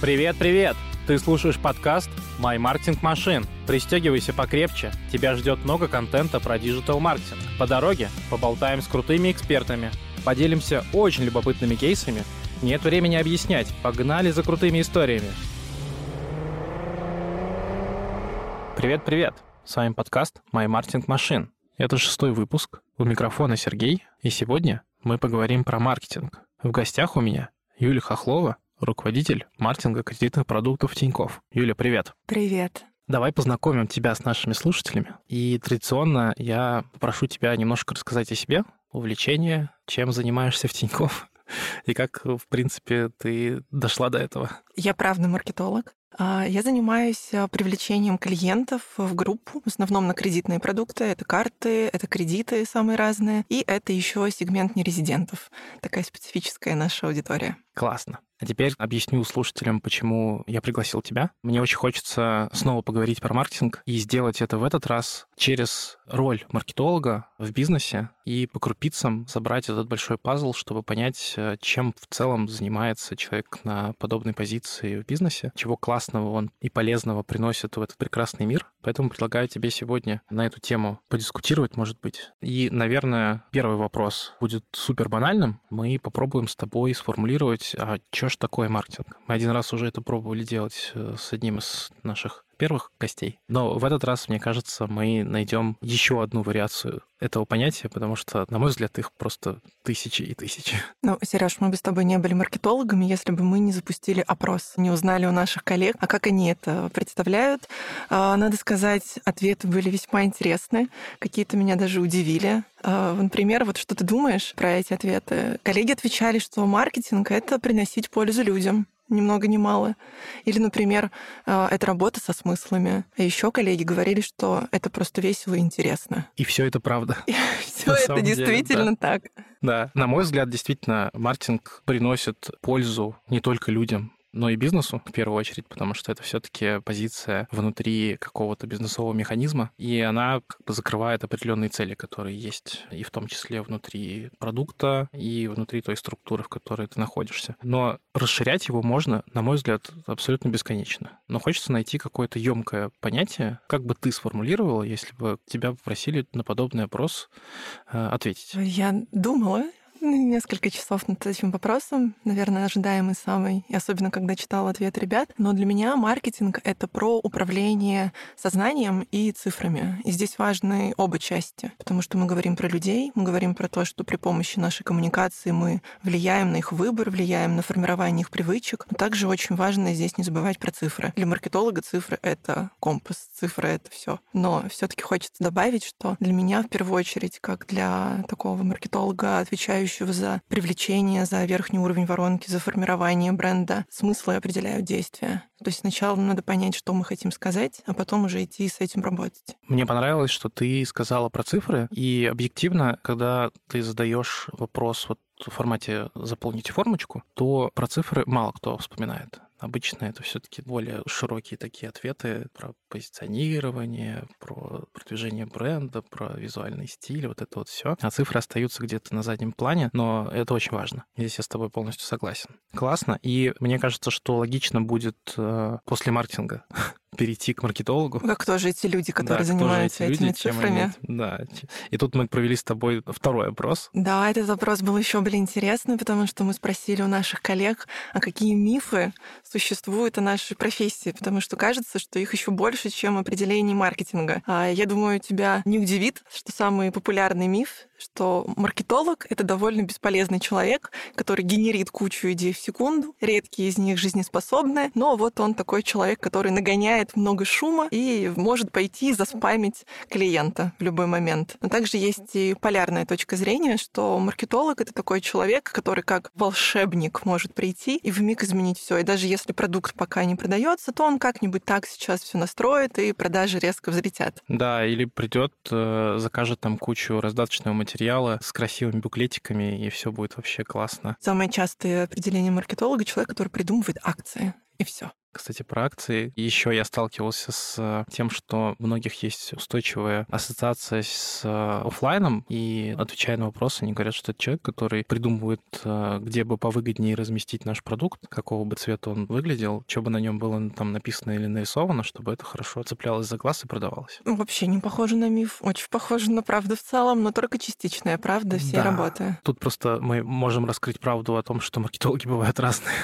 Привет, привет! Ты слушаешь подкаст «My Marketing Machine». Пристегивайся покрепче, тебя ждет много контента про диджитал-маркетинг. По дороге поболтаем с крутыми экспертами, поделимся очень любопытными кейсами. Нет времени объяснять, погнали за крутыми историями. Привет-привет! С вами подкаст «My Marketing Machine». Это шестой выпуск. У микрофона Сергей, и сегодня мы поговорим про маркетинг. В гостях у меня Юлия Хохлова, руководитель маркетинга кредитных продуктов Тиньков. Юля, привет. Привет. Давай познакомим тебя с нашими слушателями. И традиционно я попрошу тебя немножко рассказать о себе, увлечение, чем занимаешься в Тиньков и как, в принципе, ты дошла до этого. Я правда маркетолог. А, я занимаюсь а, привлечением клиентов в группу, в основном на кредитные продукты. Это карты, это кредиты самые разные, и это еще сегмент нерезидентов. Такая специфическая наша аудитория. Классно. А теперь объясню слушателям, почему я пригласил тебя. Мне очень хочется снова поговорить про маркетинг и сделать это в этот раз через роль маркетолога в бизнесе и по крупицам собрать этот большой пазл, чтобы понять, э, чем в целом занимается человек на подобной позиции в бизнесе, чего классного он и полезного приносит в этот прекрасный мир. Поэтому предлагаю тебе сегодня на эту тему подискутировать, может быть. И, наверное, первый вопрос будет супер банальным. Мы попробуем с тобой сформулировать, а что ж такое маркетинг? Мы один раз уже это пробовали делать э, с одним из наших первых гостей. Но в этот раз, мне кажется, мы найдем еще одну вариацию этого понятия, потому что, на мой взгляд, их просто тысячи и тысячи. Ну, Сереж, мы бы с тобой не были маркетологами, если бы мы не запустили опрос, не узнали у наших коллег, а как они это представляют. А, надо сказать, ответы были весьма интересны, какие-то меня даже удивили. А, например, вот что ты думаешь про эти ответы? Коллеги отвечали, что маркетинг — это приносить пользу людям ни много ни мало. Или, например, а, это работа со смыслами. А еще коллеги говорили, что это просто весело и интересно. И все это правда. Все это действительно так. Да, на мой взгляд, действительно, маркетинг приносит пользу не только людям, но и бизнесу в первую очередь, потому что это все-таки позиция внутри какого-то бизнесового механизма, и она как бы закрывает определенные цели, которые есть и в том числе внутри продукта, и внутри той структуры, в которой ты находишься. Но расширять его можно, на мой взгляд, абсолютно бесконечно. Но хочется найти какое-то емкое понятие, как бы ты сформулировала, если бы тебя попросили на подобный опрос э, ответить. Я думала, Несколько часов над этим вопросом, наверное, ожидаемый самый, и особенно когда читала ответ ребят. Но для меня маркетинг — это про управление сознанием и цифрами. И здесь важны оба части, потому что мы говорим про людей, мы говорим про то, что при помощи нашей коммуникации мы влияем на их выбор, влияем на формирование их привычек. Но также очень важно здесь не забывать про цифры. Для маркетолога цифры — это компас, цифры — это все. Но все таки хочется добавить, что для меня в первую очередь, как для такого маркетолога, отвечающего отвечающего за привлечение, за верхний уровень воронки, за формирование бренда. Смыслы определяют действия. То есть сначала надо понять, что мы хотим сказать, а потом уже идти с этим работать. Мне понравилось, что ты сказала про цифры, и объективно, когда ты задаешь вопрос вот в формате «заполните формочку», то про цифры мало кто вспоминает. Обычно это все-таки более широкие такие ответы про позиционирование, про продвижение бренда, про визуальный стиль, вот это вот все. А цифры остаются где-то на заднем плане, но это очень важно. Здесь я с тобой полностью согласен. Классно. И мне кажется, что логично будет э, после маркетинга перейти к маркетологу. А кто же эти люди, которые да, занимаются эти этими люди, цифрами? Они, да. И тут мы провели с тобой второй опрос. Да, этот вопрос был еще более интересный, потому что мы спросили у наших коллег, а какие мифы существуют о нашей профессии, потому что кажется, что их еще больше, чем определение маркетинга. А я думаю, тебя не удивит, что самый популярный миф что маркетолог — это довольно бесполезный человек, который генерит кучу идей в секунду, редкие из них жизнеспособны, но вот он такой человек, который нагоняет много шума и может пойти заспамить клиента в любой момент. Но также есть и полярная точка зрения, что маркетолог — это такой человек, который как волшебник может прийти и вмиг изменить все. И даже если продукт пока не продается, то он как-нибудь так сейчас все настроит, и продажи резко взлетят. Да, или придет, э, закажет там кучу раздаточного материала, материала с красивыми буклетиками, и все будет вообще классно. Самое частое определение маркетолога — человек, который придумывает акции и все. Кстати, про акции. Еще я сталкивался с тем, что у многих есть устойчивая ассоциация с э, офлайном, и отвечая на вопросы, они говорят, что это человек, который придумывает, э, где бы повыгоднее разместить наш продукт, какого бы цвета он выглядел, что бы на нем было там написано или нарисовано, чтобы это хорошо цеплялось за глаз и продавалось. Ну, вообще не похоже на миф, очень похоже на правду в целом, но только частичная правда всей да. работы. Тут просто мы можем раскрыть правду о том, что маркетологи бывают разные.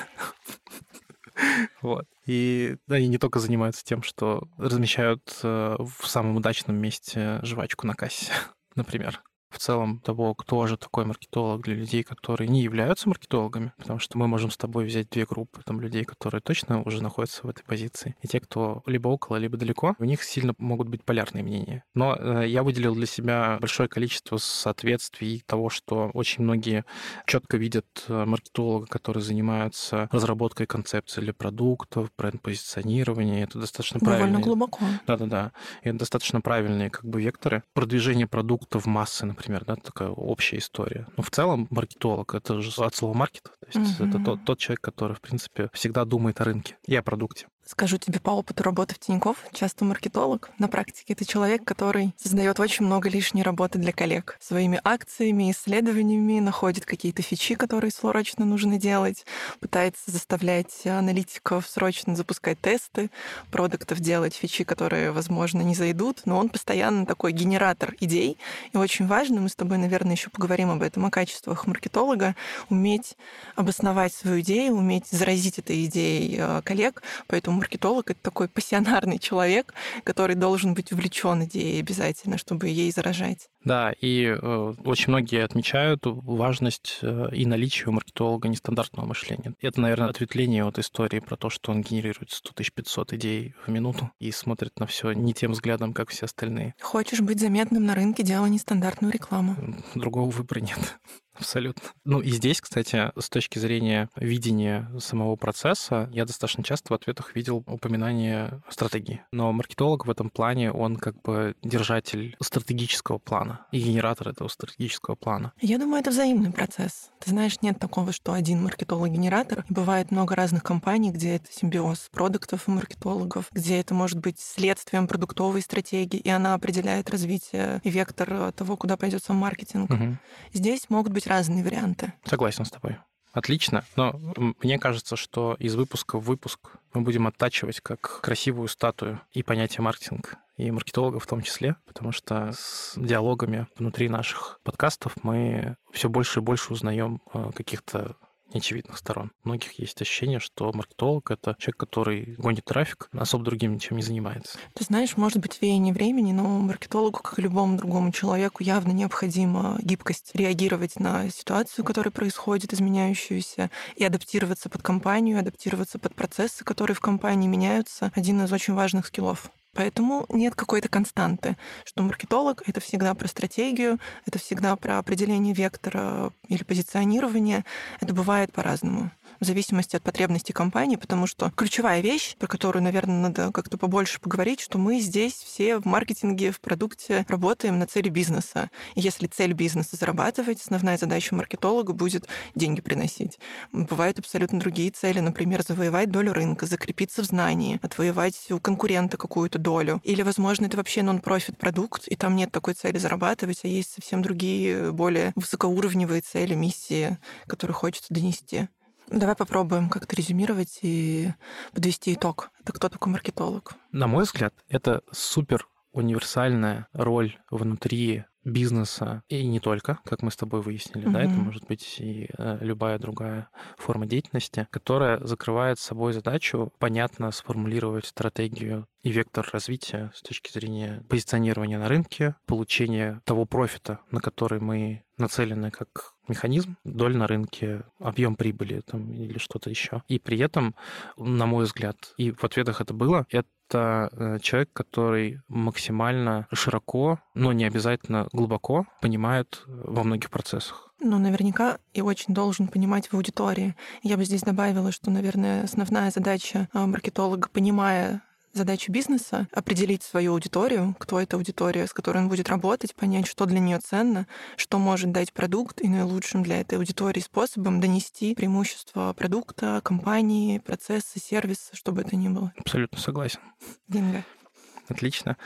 Вот. И они не только занимаются тем, что размещают э, в самом удачном месте жвачку на кассе, например в целом того, кто же такой маркетолог для людей, которые не являются маркетологами, потому что мы можем с тобой взять две группы там людей, которые точно уже находятся в этой позиции, и те, кто либо около, либо далеко, у них сильно могут быть полярные мнения. Но э, я выделил для себя большое количество соответствий того, что очень многие четко видят э, маркетолога, который занимается разработкой концепции для продуктов, бренд-позиционирования. Это достаточно Довольно правильно. глубоко. Да-да-да. Это достаточно правильные как бы векторы. Продвижение продукта в массы, например, например, да, такая общая история. Но в целом маркетолог — это же от слова маркет. То есть mm-hmm. это тот, тот человек, который, в принципе, всегда думает о рынке и о продукте. Скажу тебе по опыту работы в Тинькофф, часто маркетолог. На практике это человек, который создает очень много лишней работы для коллег. Своими акциями, исследованиями находит какие-то фичи, которые срочно нужно делать, пытается заставлять аналитиков срочно запускать тесты, продуктов делать фичи, которые, возможно, не зайдут, но он постоянно такой генератор идей. И очень важно, мы с тобой, наверное, еще поговорим об этом, о качествах маркетолога, уметь обосновать свою идею, уметь заразить этой идеей э, коллег, поэтому маркетолог — это такой пассионарный человек, который должен быть увлечен идеей обязательно, чтобы ей заражать. Да, и э, очень многие отмечают важность э, и наличие у маркетолога нестандартного мышления. Это, наверное, ответвление от истории про то, что он генерирует 100 500 идей в минуту и смотрит на все не тем взглядом, как все остальные. Хочешь быть заметным на рынке, делай нестандартную рекламу. Другого выбора нет. Абсолютно. Ну и здесь, кстати, с точки зрения видения самого процесса, я достаточно часто в ответах видел упоминание стратегии. Но маркетолог в этом плане, он как бы держатель стратегического плана и генератор этого стратегического плана. Я думаю, это взаимный процесс. Ты знаешь, нет такого, что один маркетолог-генератор. Бывает много разных компаний, где это симбиоз продуктов и маркетологов, где это может быть следствием продуктовой стратегии, и она определяет развитие и вектор того, куда пойдет сам маркетинг. Угу. Здесь могут быть разные варианты. Согласен с тобой. Отлично. Но мне кажется, что из выпуска в выпуск мы будем оттачивать как красивую статую и понятие маркетинг, и маркетологов в том числе, потому что с диалогами внутри наших подкастов мы все больше и больше узнаем каких-то неочевидных сторон. У многих есть ощущение, что маркетолог — это человек, который гонит трафик, особо другим ничем не занимается. Ты знаешь, может быть, веяние времени, но маркетологу, как и любому другому человеку, явно необходима гибкость реагировать на ситуацию, которая происходит, изменяющуюся, и адаптироваться под компанию, адаптироваться под процессы, которые в компании меняются. Один из очень важных скиллов. Поэтому нет какой-то константы, что маркетолог — это всегда про стратегию, это всегда про определение вектора или позиционирования. Это бывает по-разному в зависимости от потребностей компании, потому что ключевая вещь, про которую, наверное, надо как-то побольше поговорить, что мы здесь все в маркетинге, в продукте работаем на цели бизнеса. И если цель бизнеса зарабатывать, основная задача маркетолога будет деньги приносить. Бывают абсолютно другие цели, например, завоевать долю рынка, закрепиться в знании, отвоевать у конкурента какую-то долю. Или, возможно, это вообще нон-профит продукт, и там нет такой цели зарабатывать, а есть совсем другие, более высокоуровневые цели, миссии, которые хочется донести. Давай попробуем как-то резюмировать и подвести итог. Это кто такой маркетолог? На мой взгляд, это супер универсальная роль внутри бизнеса и не только, как мы с тобой выяснили, mm-hmm. да, это может быть и э, любая другая форма деятельности, которая закрывает собой задачу понятно сформулировать стратегию и вектор развития с точки зрения позиционирования на рынке, получения того профита, на который мы нацелены как механизм, доль на рынке, объем прибыли там, или что-то еще. И при этом, на мой взгляд, и в ответах это было, это это э, человек, который максимально широко, но не обязательно глубоко понимает э, во многих процессах. Ну, наверняка и очень должен понимать в аудитории. Я бы здесь добавила, что, наверное, основная задача э, маркетолога, понимая задача бизнеса — определить свою аудиторию, кто эта аудитория, с которой он будет работать, понять, что для нее ценно, что может дать продукт, и наилучшим для этой аудитории способом донести преимущества продукта, компании, процесса, сервиса, чтобы это ни было. Абсолютно согласен. Деньга. Отлично.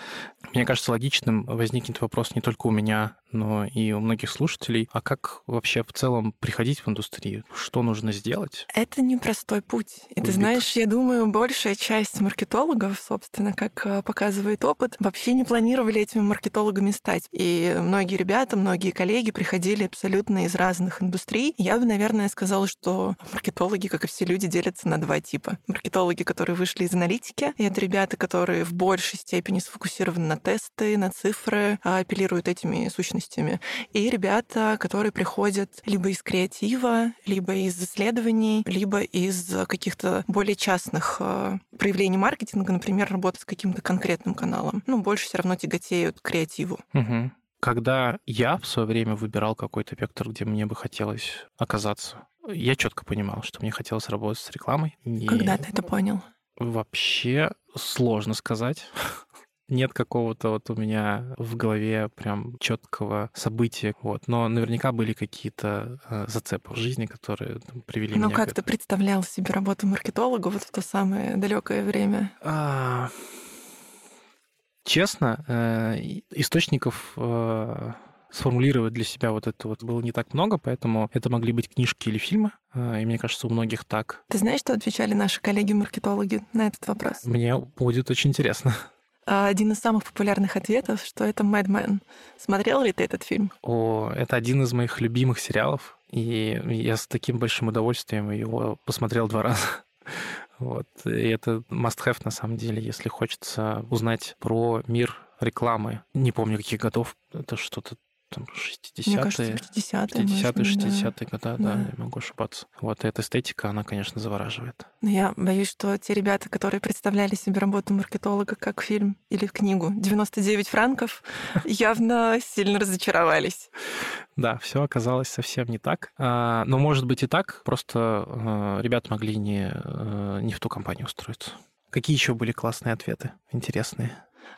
Мне кажется, логичным возникнет вопрос не только у меня, но и у многих слушателей. А как вообще в целом приходить в индустрию? Что нужно сделать? Это непростой путь. И ты знаешь, я думаю, большая часть маркетологов, собственно, как э, показывает опыт, вообще не планировали этими маркетологами стать. И многие ребята, многие коллеги приходили абсолютно из разных индустрий. Я бы, наверное, сказала, что маркетологи, как и все люди, делятся на два типа. Маркетологи, которые вышли из аналитики, и это ребята, которые в большей степени сфокусированы на тесты, на цифры, а апеллируют этими сущностями сущностями. И ребята, которые приходят либо из креатива, либо из исследований, либо из каких-то более частных э, проявлений маркетинга, например, работа с каким-то конкретным каналом. Ну, больше все равно тяготеют к креативу. Угу. Когда я в свое время выбирал какой-то вектор, где мне бы хотелось оказаться, я четко понимал, что мне хотелось работать с рекламой. Когда ты это понял? Вообще сложно сказать нет какого-то вот у меня в голове прям четкого события, вот. Но наверняка были какие-то э, зацепы в жизни, которые там, привели Но меня. как ты представлял себе работу маркетолога вот в то самое далекое время? А... Честно, э, источников э, сформулировать для себя вот это вот было не так много, поэтому это могли быть книжки или фильмы, э, и мне кажется, у многих так. Ты знаешь, что отвечали наши коллеги-маркетологи на этот вопрос? Мне будет очень интересно. А, один из самых популярных ответов, что это Mad Men. Смотрел ли ты этот фильм? О, это один из моих любимых сериалов, и я с таким большим удовольствием его посмотрел два раза. Вот. И это must-have на самом деле, если хочется узнать про мир рекламы. Не помню, каких годов. Это что-то там 60-е. Мне кажется, 50-е. 50-е, 60-е года, да. да, я могу ошибаться. Вот эта эстетика, она, конечно, завораживает. Но я боюсь, что те ребята, которые представляли себе работу маркетолога как фильм или книгу «99 франков», явно сильно разочаровались. Да, все оказалось совсем не так. А, но, может быть, и так, просто а, ребят могли не, а, не в ту компанию устроиться. Какие еще были классные ответы, интересные?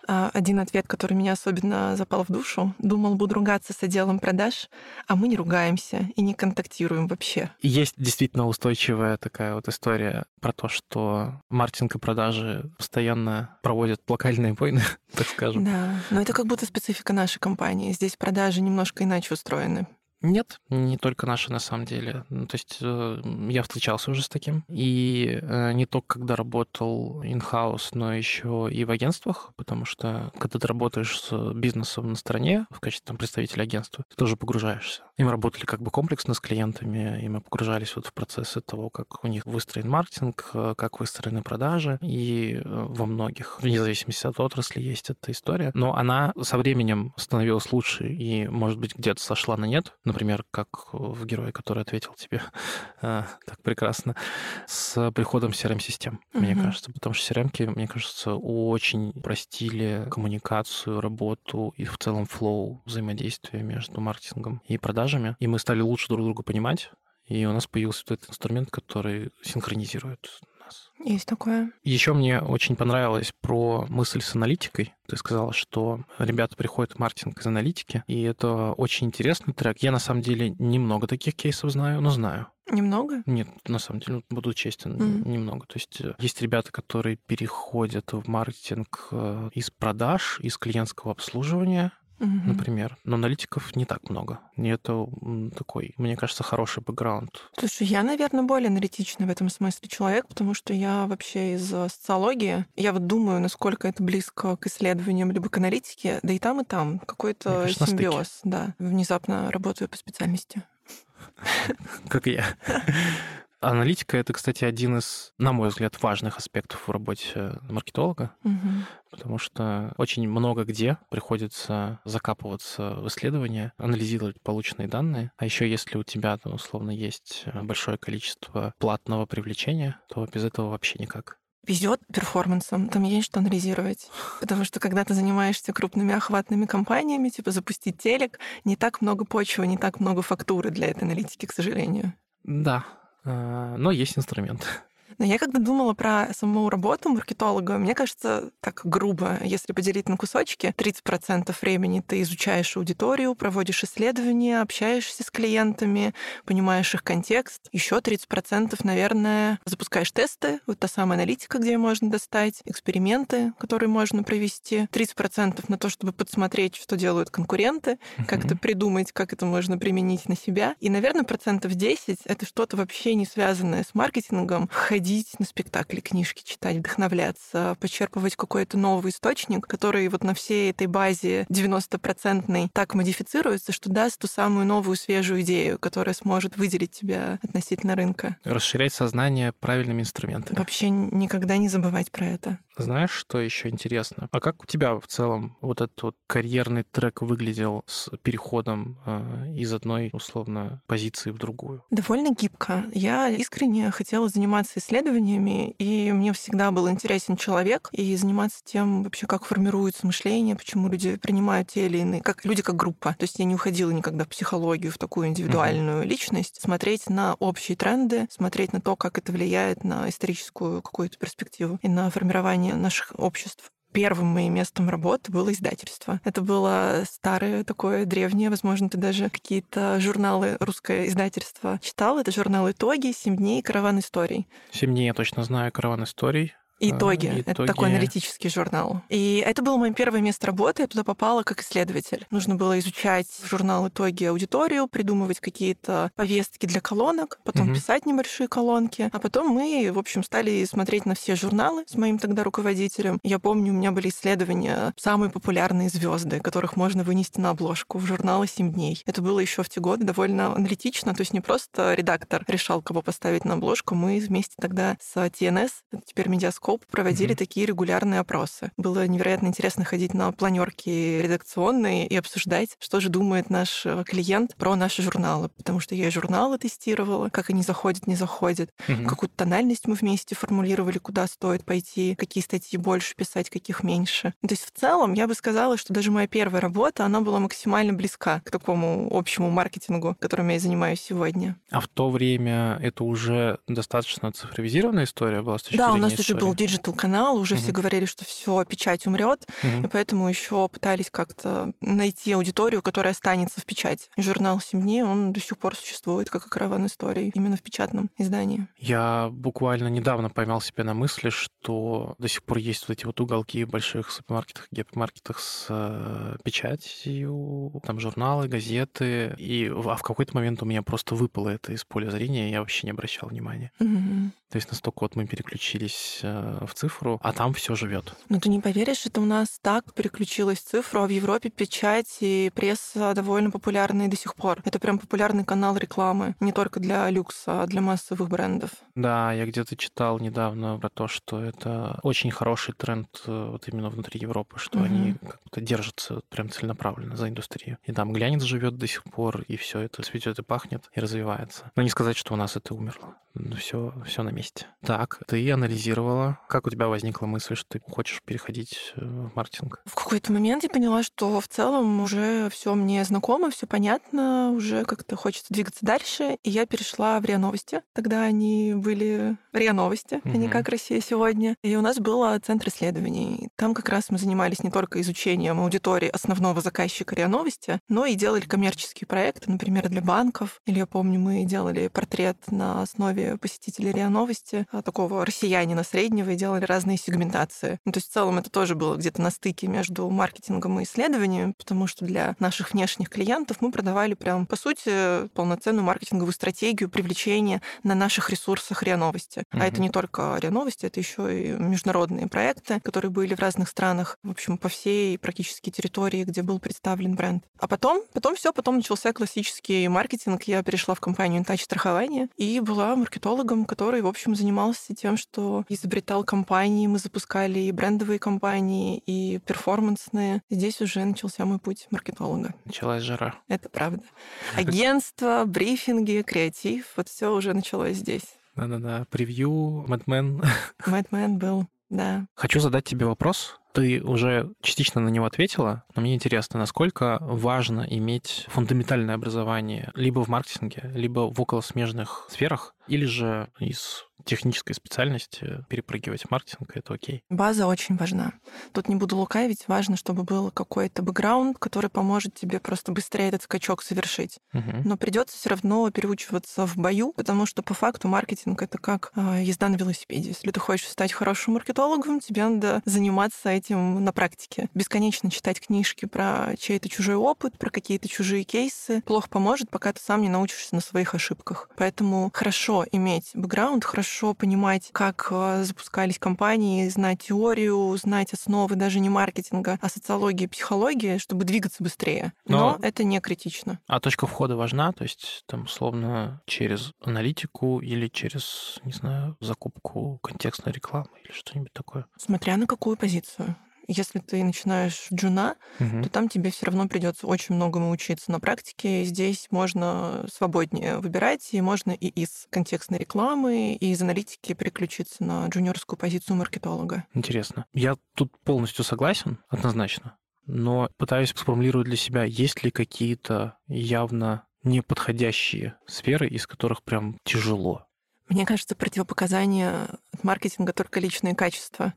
А, один ответ, который меня особенно запал в душу. Думал, буду ругаться с отделом продаж, а мы не ругаемся и не контактируем вообще. Есть действительно устойчивая такая вот история про то, что маркетинг и продажи постоянно проводят локальные войны, так скажем. Да, но это как будто специфика нашей компании. Здесь продажи немножко иначе устроены. Нет, не только наши на самом деле. Ну, то есть э, я встречался уже с таким. И э, не только когда работал in-house, но еще и в агентствах, потому что когда ты работаешь с бизнесом на стороне в качестве там, представителя агентства, ты тоже погружаешься. И мы работали как бы комплексно с клиентами, и мы погружались вот в процессы того, как у них выстроен маркетинг, э, как выстроены продажи. И во многих, вне зависимости от отрасли, есть эта история. Но она со временем становилась лучше и, может быть, где-то сошла на нет, например, как в герое, который ответил тебе а, так прекрасно, с приходом CRM-систем, угу. мне кажется. Потому что CRM, мне кажется, очень простили коммуникацию, работу и в целом флоу взаимодействия между маркетингом и продажами. И мы стали лучше друг друга понимать, и у нас появился вот этот инструмент, который синхронизирует нас. Есть такое. Еще мне очень понравилось про мысль с аналитикой. Ты сказала, что ребята приходят в маркетинг из аналитики, и это очень интересный трек. Я на самом деле немного таких кейсов знаю, но знаю. Немного? Нет, на самом деле, буду честен, mm-hmm. немного. То есть э, есть ребята, которые переходят в маркетинг э, из продаж, из клиентского обслуживания, угу. например. Но аналитиков не так много. И это такой, мне кажется, хороший бэкграунд. Слушай, я, наверное, более аналитичный в этом смысле человек, потому что я вообще из э, социологии. Я вот думаю, насколько это близко к исследованиям либо к аналитике, да и там, и там. Какой-то кажется, симбиоз, да. Внезапно работаю по специальности. Как я. Аналитика — это, кстати, один из, на мой взгляд, важных аспектов в работе маркетолога, угу. потому что очень много где приходится закапываться в исследования, анализировать полученные данные. А еще если у тебя, там, условно, есть большое количество платного привлечения, то без этого вообще никак везет перформансом, там есть что анализировать. Потому что когда ты занимаешься крупными охватными компаниями, типа запустить телек, не так много почвы, не так много фактуры для этой аналитики, к сожалению. Да, но есть инструмент. Но я когда думала про саму работу маркетолога, мне кажется, так грубо, если поделить на кусочки, 30% времени ты изучаешь аудиторию, проводишь исследования, общаешься с клиентами, понимаешь их контекст. Еще 30%, наверное, запускаешь тесты, вот та самая аналитика, где можно достать, эксперименты, которые можно провести. 30% на то, чтобы подсмотреть, что делают конкуренты, uh-huh. как-то придумать, как это можно применить на себя. И, наверное, процентов 10 — это что-то вообще не связанное с маркетингом. Ходить на спектакли, книжки читать, вдохновляться, почерпывать какой-то новый источник, который вот на всей этой базе 90-процентной так модифицируется, что даст ту самую новую свежую идею, которая сможет выделить тебя относительно рынка. Расширять сознание правильными инструментами. Вообще никогда не забывать про это. Знаешь, что еще интересно? А как у тебя в целом вот этот вот карьерный трек выглядел с переходом э, из одной, условно, позиции в другую? Довольно гибко. Я искренне хотела заниматься исследованиями, и мне всегда был интересен человек, и заниматься тем вообще, как формируется мышление, почему люди принимают те или иные, как люди как группа. То есть я не уходила никогда в психологию, в такую индивидуальную uh-huh. личность, смотреть на общие тренды, смотреть на то, как это влияет на историческую какую-то перспективу и на формирование наших обществ. Первым моим местом работы было издательство. Это было старое такое древнее, возможно, ты даже какие-то журналы русское издательство читал. Это журнал «Итоги», «Семь дней», «Караван историй». «Семь дней» я точно знаю, «Караван историй». Итоги. итоги. Это такой аналитический журнал. И это было мое первое место работы. Я туда попала как исследователь. Нужно было изучать журнал «Итоги» аудиторию, придумывать какие-то повестки для колонок, потом угу. писать небольшие колонки. А потом мы, в общем, стали смотреть на все журналы с моим тогда руководителем. Я помню, у меня были исследования самые популярные звезды, которых можно вынести на обложку в журналы «Семь дней». Это было еще в те годы довольно аналитично. То есть не просто редактор решал, кого поставить на обложку. Мы вместе тогда с TNS, теперь Медиаскоп, Хоп проводили mm-hmm. такие регулярные опросы. Было невероятно интересно ходить на планерки редакционные и обсуждать, что же думает наш э, клиент про наши журналы. Потому что я и журналы тестировала, как они заходят, не заходят. Mm-hmm. Какую-то тональность мы вместе формулировали, куда стоит пойти, какие статьи больше писать, каких меньше. То есть в целом я бы сказала, что даже моя первая работа, она была максимально близка к такому общему маркетингу, которым я и занимаюсь сегодня. А в то время это уже достаточно цифровизированная история была с точки Да, у нас истории? уже был диджитал канал, уже угу. все говорили, что все, печать умрет, угу. и поэтому еще пытались как-то найти аудиторию, которая останется в печать. Журнал «Семь дней», он до сих пор существует, как караван истории, именно в печатном издании. Я буквально недавно поймал себя на мысли, что до сих пор есть вот эти вот уголки в больших супермаркетах, гипермаркетах с э, печатью, там журналы, газеты, и а в какой-то момент у меня просто выпало это из поля зрения, я вообще не обращал внимания. Угу. То есть настолько вот мы переключились э, в цифру, а там все живет. Ну ты не поверишь, это у нас так переключилось в цифру, а в Европе печать и пресса довольно популярны до сих пор. Это прям популярный канал рекламы, не только для люкса, а для массовых брендов. Да, я где-то читал недавно про то, что это очень хороший тренд э, вот именно внутри Европы, что угу. они как-то держатся прям целенаправленно за индустрию. И там глянец живет до сих пор, и все это цветет и пахнет, и развивается. Но не сказать, что у нас это умерло. Все, все на месте месте. Так, ты анализировала, как у тебя возникла мысль, что ты хочешь переходить э, в маркетинг? В какой-то момент я поняла, что в целом уже все мне знакомо, все понятно, уже как-то хочется двигаться дальше, и я перешла в РИА Новости. Тогда они были РИА Новости, угу. а не как Россия сегодня. И у нас был центр исследований. Там как раз мы занимались не только изучением аудитории основного заказчика РИА Новости, но и делали коммерческие проекты, например, для банков. Или я помню, мы делали портрет на основе посетителей РИА Новости новости а, такого россиянина среднего и делали разные сегментации. Ну, то есть в целом это тоже было где-то на стыке между маркетингом и исследованием, потому что для наших внешних клиентов мы продавали прям, по сути, полноценную маркетинговую стратегию привлечения на наших ресурсах РИА Новости. Mm-hmm. А это не только РИА Новости, это еще и международные проекты, которые были в разных странах, в общем, по всей практически территории, где был представлен бренд. А потом, потом все, потом начался классический маркетинг. Я перешла в компанию Intaч страхование и была маркетологом, который, в общем, общем, занимался тем, что изобретал компании, мы запускали и брендовые компании, и перформансные. Здесь уже начался мой путь маркетолога. Началась жара. Это правда. Агентство, брифинги, креатив, вот все уже началось здесь. Да-да-да, превью, Мэтмен. Мэтмен был, да. Хочу задать тебе вопрос, Ты уже частично на него ответила, но мне интересно, насколько важно иметь фундаментальное образование либо в маркетинге, либо в околосмежных сферах, или же из технической специальности перепрыгивать в маркетинг, это окей. База очень важна. Тут не буду лукавить, важно, чтобы был какой-то бэкграунд, который поможет тебе просто быстрее этот скачок совершить. Угу. Но придется все равно переучиваться в бою, потому что по факту маркетинг это как э, езда на велосипеде. Если ты хочешь стать хорошим маркетологом, тебе надо заниматься этим на практике. Бесконечно читать книжки про чей-то чужой опыт, про какие-то чужие кейсы плохо поможет, пока ты сам не научишься на своих ошибках. Поэтому хорошо иметь бэкграунд, хорошо понимать, как э, запускались компании, знать теорию, знать основы даже не маркетинга, а социологии, психологии, чтобы двигаться быстрее. Но, Но это не критично. А точка входа важна, то есть там словно через аналитику или через, не знаю, закупку контекстной рекламы или что-нибудь такое. Смотря на какую позицию если ты начинаешь джуна, угу. то там тебе все равно придется очень многому учиться на практике. Здесь можно свободнее выбирать, и можно и из контекстной рекламы, и из аналитики переключиться на джуниорскую позицию маркетолога. Интересно. Я тут полностью согласен, однозначно. Но пытаюсь сформулировать для себя, есть ли какие-то явно неподходящие сферы, из которых прям тяжело. Мне кажется, противопоказания от маркетинга только личные качества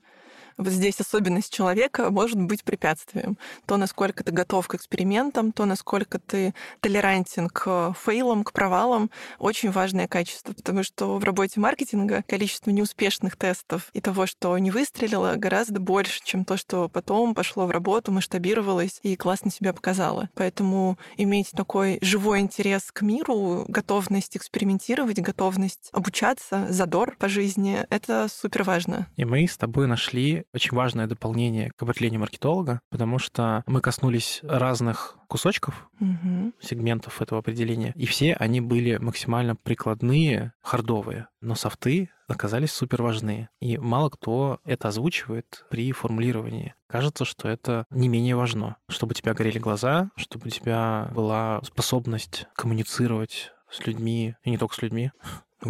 вот здесь особенность человека может быть препятствием. То, насколько ты готов к экспериментам, то, насколько ты толерантен к фейлам, к провалам, очень важное качество, потому что в работе маркетинга количество неуспешных тестов и того, что не выстрелило, гораздо больше, чем то, что потом пошло в работу, масштабировалось и классно себя показало. Поэтому иметь такой живой интерес к миру, готовность экспериментировать, готовность обучаться, задор по жизни — это супер важно. И мы с тобой нашли очень важное дополнение к определению маркетолога, потому что мы коснулись разных кусочков, угу. сегментов этого определения, и все они были максимально прикладные, хардовые, но софты оказались супер важны. И мало кто это озвучивает при формулировании. Кажется, что это не менее важно, чтобы у тебя горели глаза, чтобы у тебя была способность коммуницировать с людьми, и не только с людьми,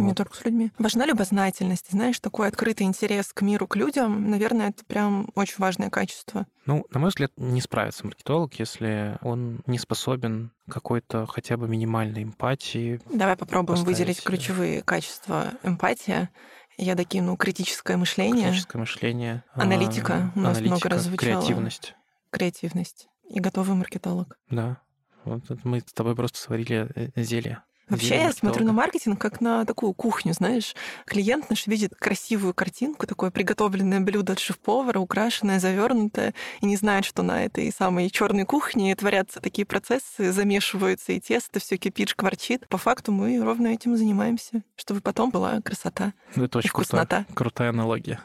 не вот. только с людьми. Важна любознательность, знаешь, такой открытый интерес к миру, к людям. Наверное, это прям очень важное качество. Ну, на мой взгляд, не справится маркетолог, если он не способен какой-то хотя бы минимальной эмпатии. Давай попробуем поставить. выделить ключевые качества. Эмпатия, я докину критическое мышление. Критическое мышление. Аналитика. У нас аналитика, много раз звучало. Креативность. Креативность. И готовый маркетолог. Да. Вот мы с тобой просто сварили э, зелье. Вообще я смотрю на маркетинг как на такую кухню, знаешь. Клиент наш видит красивую картинку, такое приготовленное блюдо от шеф-повара, украшенное, завернутое, и не знает, что на этой самой черной кухне творятся такие процессы, замешиваются и тесто, все кипит, шкварчит. По факту мы ровно этим занимаемся, чтобы потом была красота. Это очень крутая, крутая аналогия.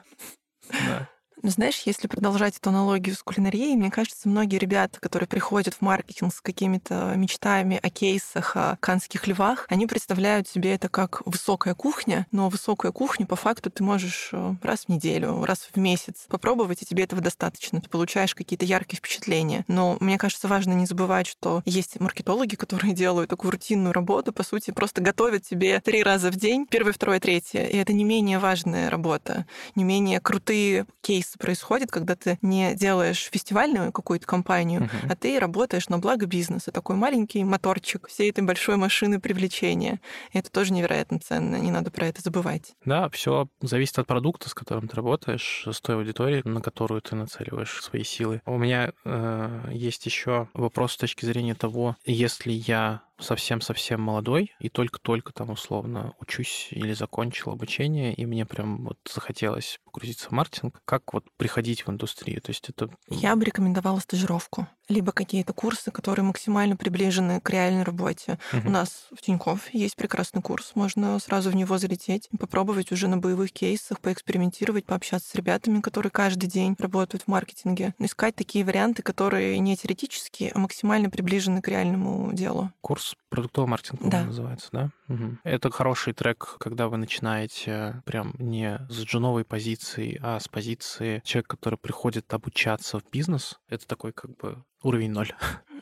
Да. Ну, знаешь, если продолжать эту аналогию с кулинарией, мне кажется, многие ребята, которые приходят в маркетинг с какими-то мечтами о кейсах, о канских львах, они представляют себе это как высокая кухня, но высокая кухня по факту ты можешь э, раз в неделю, раз в месяц попробовать, и тебе этого достаточно. Ты получаешь какие-то яркие впечатления. Но мне кажется, важно не забывать, что есть маркетологи, которые делают такую рутинную работу, по сути, просто готовят тебе три раза в день, первое, второе, третье. И это не менее важная работа, не менее крутые кейсы происходит, когда ты не делаешь фестивальную какую-то компанию, uh-huh. а ты работаешь на благо бизнеса. Такой маленький моторчик всей этой большой машины привлечения. И это тоже невероятно ценно, не надо про это забывать. Да, все зависит от продукта, с которым ты работаешь, с той аудиторией, на которую ты нацеливаешь свои силы. У меня э, есть еще вопрос с точки зрения того, если я совсем-совсем молодой и только-только там условно учусь или закончил обучение, и мне прям вот захотелось погрузиться в маркетинг, как вот приходить в индустрию? То есть это... Я бы рекомендовала стажировку либо какие-то курсы, которые максимально приближены к реальной работе. Угу. У нас в Тинькофф есть прекрасный курс, можно сразу в него залететь, попробовать уже на боевых кейсах, поэкспериментировать, пообщаться с ребятами, которые каждый день работают в маркетинге, искать такие варианты, которые не теоретические, а максимально приближены к реальному делу. Курс продуктового маркетинга да. называется, да? Угу. Это хороший трек, когда вы начинаете прям не с джуновой позиции, а с позиции человека, который приходит обучаться в бизнес. Это такой как бы уровень ноль.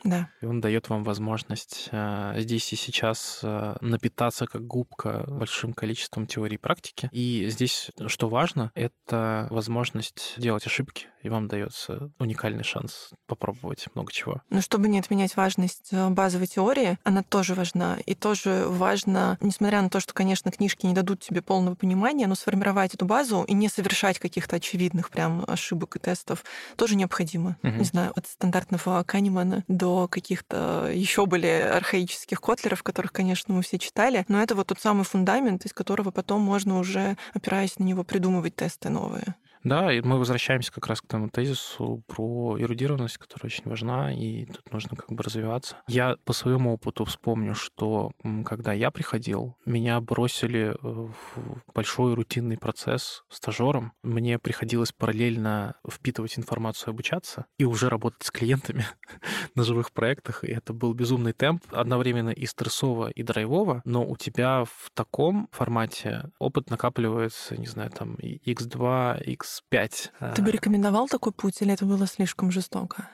Да. И он дает вам возможность э, здесь и сейчас э, напитаться как губка большим количеством теории и практики. И здесь, что важно, это возможность делать ошибки и и вам дается уникальный шанс попробовать много чего. Но чтобы не отменять важность э, базовой теории, она тоже важна. И тоже важно, несмотря на то, что, конечно, книжки не дадут тебе полного понимания, но сформировать эту базу и не совершать каких-то очевидных прям ошибок и тестов тоже необходимо. Угу. Не знаю, от стандартного Канемана до каких-то еще более архаических котлеров, которых, конечно, мы все читали. Но это вот тот самый фундамент, из которого потом можно уже, опираясь на него, придумывать тесты новые. Да, и мы возвращаемся как раз к тому тезису про эрудированность, которая очень важна, и тут нужно как бы развиваться. Я по своему опыту вспомню, что когда я приходил, меня бросили в большой рутинный процесс стажером. Мне приходилось параллельно впитывать информацию, обучаться и уже работать с клиентами на живых проектах. И это был безумный темп, одновременно и стрессово, и драйвово, но у тебя в таком формате опыт накапливается, не знаю, там x2, x X5. Ты бы рекомендовал такой путь, или это было слишком жестоко?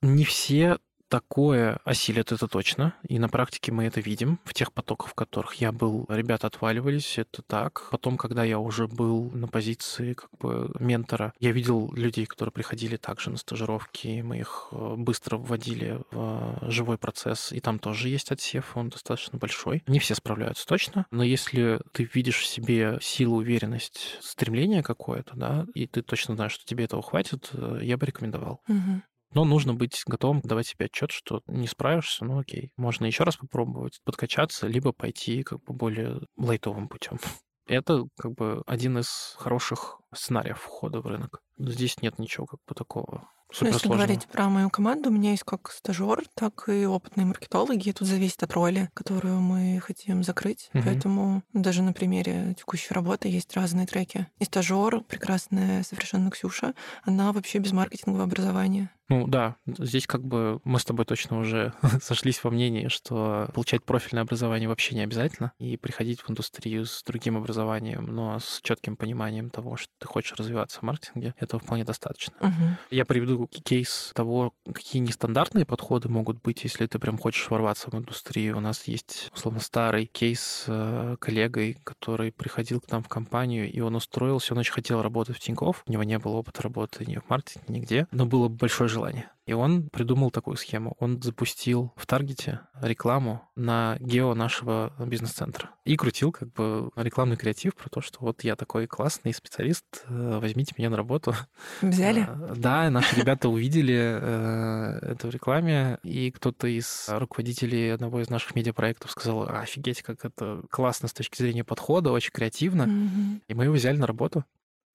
Не все такое осилят, это точно. И на практике мы это видим. В тех потоках, в которых я был, ребята отваливались, это так. Потом, когда я уже был на позиции как бы ментора, я видел людей, которые приходили также на стажировки, мы их э, быстро вводили в живой процесс, и там тоже есть отсев, он достаточно большой. Не все справляются точно, но если ты видишь в себе силу, уверенность, стремление какое-то, да, и ты точно знаешь, что тебе этого хватит, э, я бы рекомендовал. Угу. Но нужно быть готовым давать себе отчет, что не справишься, ну окей. Можно еще раз попробовать подкачаться, либо пойти как бы более лайтовым путем. Это как бы один из хороших сценариев входа в рынок. Здесь нет ничего как бы такого ну, если говорить про мою команду, у меня есть как стажер, так и опытные маркетологи. И тут зависит от роли, которую мы хотим закрыть. Угу. Поэтому даже на примере текущей работы есть разные треки. И стажер, прекрасная совершенно Ксюша, она вообще без маркетингового образования. Ну да, здесь как бы мы с тобой точно уже сошлись во мнении, что получать профильное образование вообще не обязательно, и приходить в индустрию с другим образованием, но с четким пониманием того, что ты хочешь развиваться в маркетинге, этого вполне достаточно. Угу. Я приведу кейс того, какие нестандартные подходы могут быть, если ты прям хочешь ворваться в индустрию. У нас есть, условно, старый кейс с э, коллегой, который приходил к нам в компанию, и он устроился, он очень хотел работать в Тинькофф, у него не было опыта работы ни в маркетинге, нигде, но было большое желание. И он придумал такую схему. Он запустил в Таргете рекламу на гео нашего бизнес-центра. И крутил как бы рекламный креатив про то, что вот я такой классный специалист, э, возьмите меня на работу. Взяли? Э, да, наши ребята увидели э, это в рекламе, и кто-то из руководителей одного из наших медиапроектов сказал, офигеть, как это классно с точки зрения подхода, очень креативно. И мы его взяли на работу.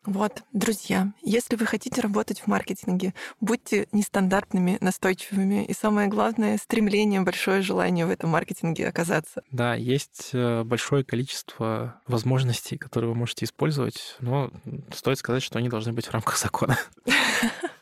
Вот, друзья, если вы хотите работать в маркетинге, будьте нестандартными, настойчивыми и самое главное, стремление, большое желание в этом маркетинге оказаться. Да, есть э, большое количество возможностей, которые вы можете использовать, но стоит сказать, что они должны быть в рамках закона.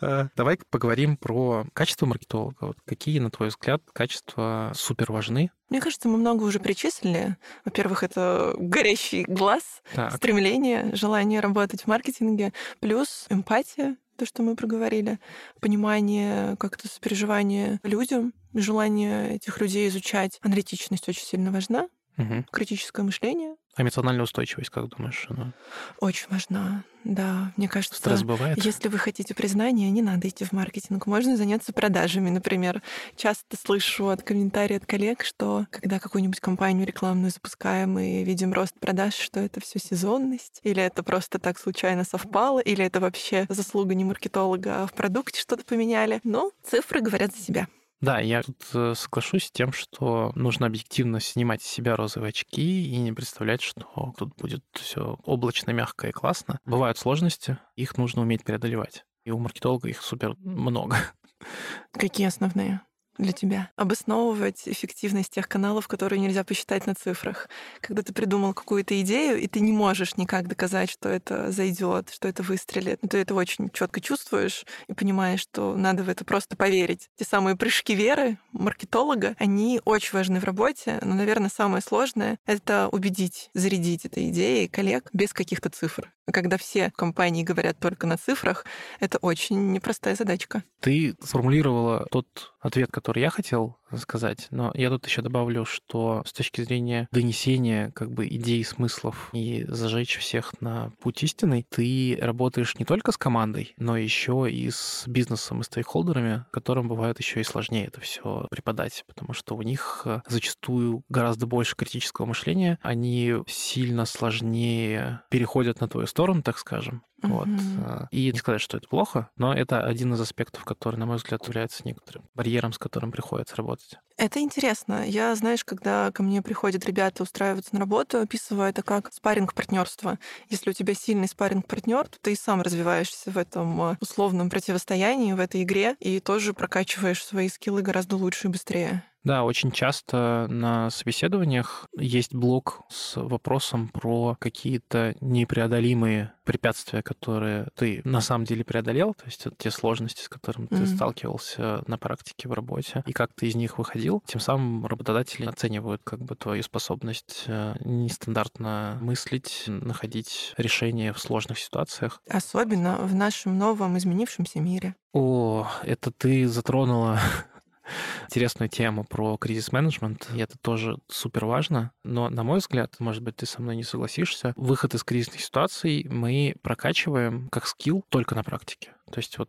Э, давай поговорим про качество маркетолога. Вот какие, на твой взгляд, качества супер важны? Мне кажется, мы много уже перечислили. Во-первых, это горящий глаз, так. стремление, желание работать в маркетинге, плюс эмпатия, то, что мы проговорили, понимание, как-то сопереживание людям, желание этих людей изучать. Аналитичность очень сильно важна, угу. критическое мышление, а эмоциональная устойчивость, как думаешь? Она... Очень важна, да. Мне кажется, Стресс бывает? если вы хотите признания, не надо идти в маркетинг. Можно заняться продажами, например. Часто слышу от комментариев от коллег, что когда какую-нибудь компанию рекламную запускаем и видим рост продаж, что это все сезонность, или это просто так случайно совпало, или это вообще заслуга не маркетолога, а в продукте что-то поменяли. Но цифры говорят за себя. Да, я тут э, соглашусь с тем, что нужно объективно снимать из себя розовые очки и не представлять, что тут будет все облачно, мягко и классно. Бывают сложности, их нужно уметь преодолевать. И у маркетолога их супер много. Какие основные? Для тебя? Обосновывать эффективность тех каналов, которые нельзя посчитать на цифрах. Когда ты придумал какую-то идею, и ты не можешь никак доказать, что это зайдет, что это выстрелит, но ты это очень четко чувствуешь и понимаешь, что надо в это просто поверить. Те самые прыжки веры маркетолога, они очень важны в работе, но, наверное, самое сложное — это убедить, зарядить этой идеей коллег без каких-то цифр. Когда все компании говорят только на цифрах, это очень непростая задачка. Ты сформулировала тот ответ, который я хотел сказать. Но я тут еще добавлю, что с точки зрения донесения как бы идей, смыслов и зажечь всех на путь истинный, ты работаешь не только с командой, но еще и с бизнесом и стейкхолдерами, которым бывает еще и сложнее это все преподать, потому что у них э, зачастую гораздо больше критического мышления, они сильно сложнее переходят на твою сторону, так скажем. Вот. Э, и не сказать, что это плохо, но это один из аспектов, который, на мой взгляд, является некоторым барьером, с которым приходится работать. out Это интересно. Я, знаешь, когда ко мне приходят ребята устраиваться на работу, описываю это как спаринг партнерства. Если у тебя сильный спаринг партнер, то ты и сам развиваешься в этом э, условном противостоянии, в этой игре, и тоже прокачиваешь свои скиллы гораздо лучше и быстрее. Да, очень часто на собеседованиях есть блок с вопросом про какие-то непреодолимые препятствия, которые ты на самом деле преодолел, то есть те сложности, с которыми mm-hmm. ты сталкивался на практике в работе, и как ты из них выходил. Тем самым работодатели оценивают как бы твою способность э, нестандартно мыслить, находить решения в сложных ситуациях. Особенно в нашем новом изменившемся мире. О, это ты затронула интересную тему про кризис-менеджмент, и это тоже супер важно. Но, на мой взгляд, может быть, ты со мной не согласишься, выход из кризисных ситуаций мы прокачиваем как скилл только на практике. То есть вот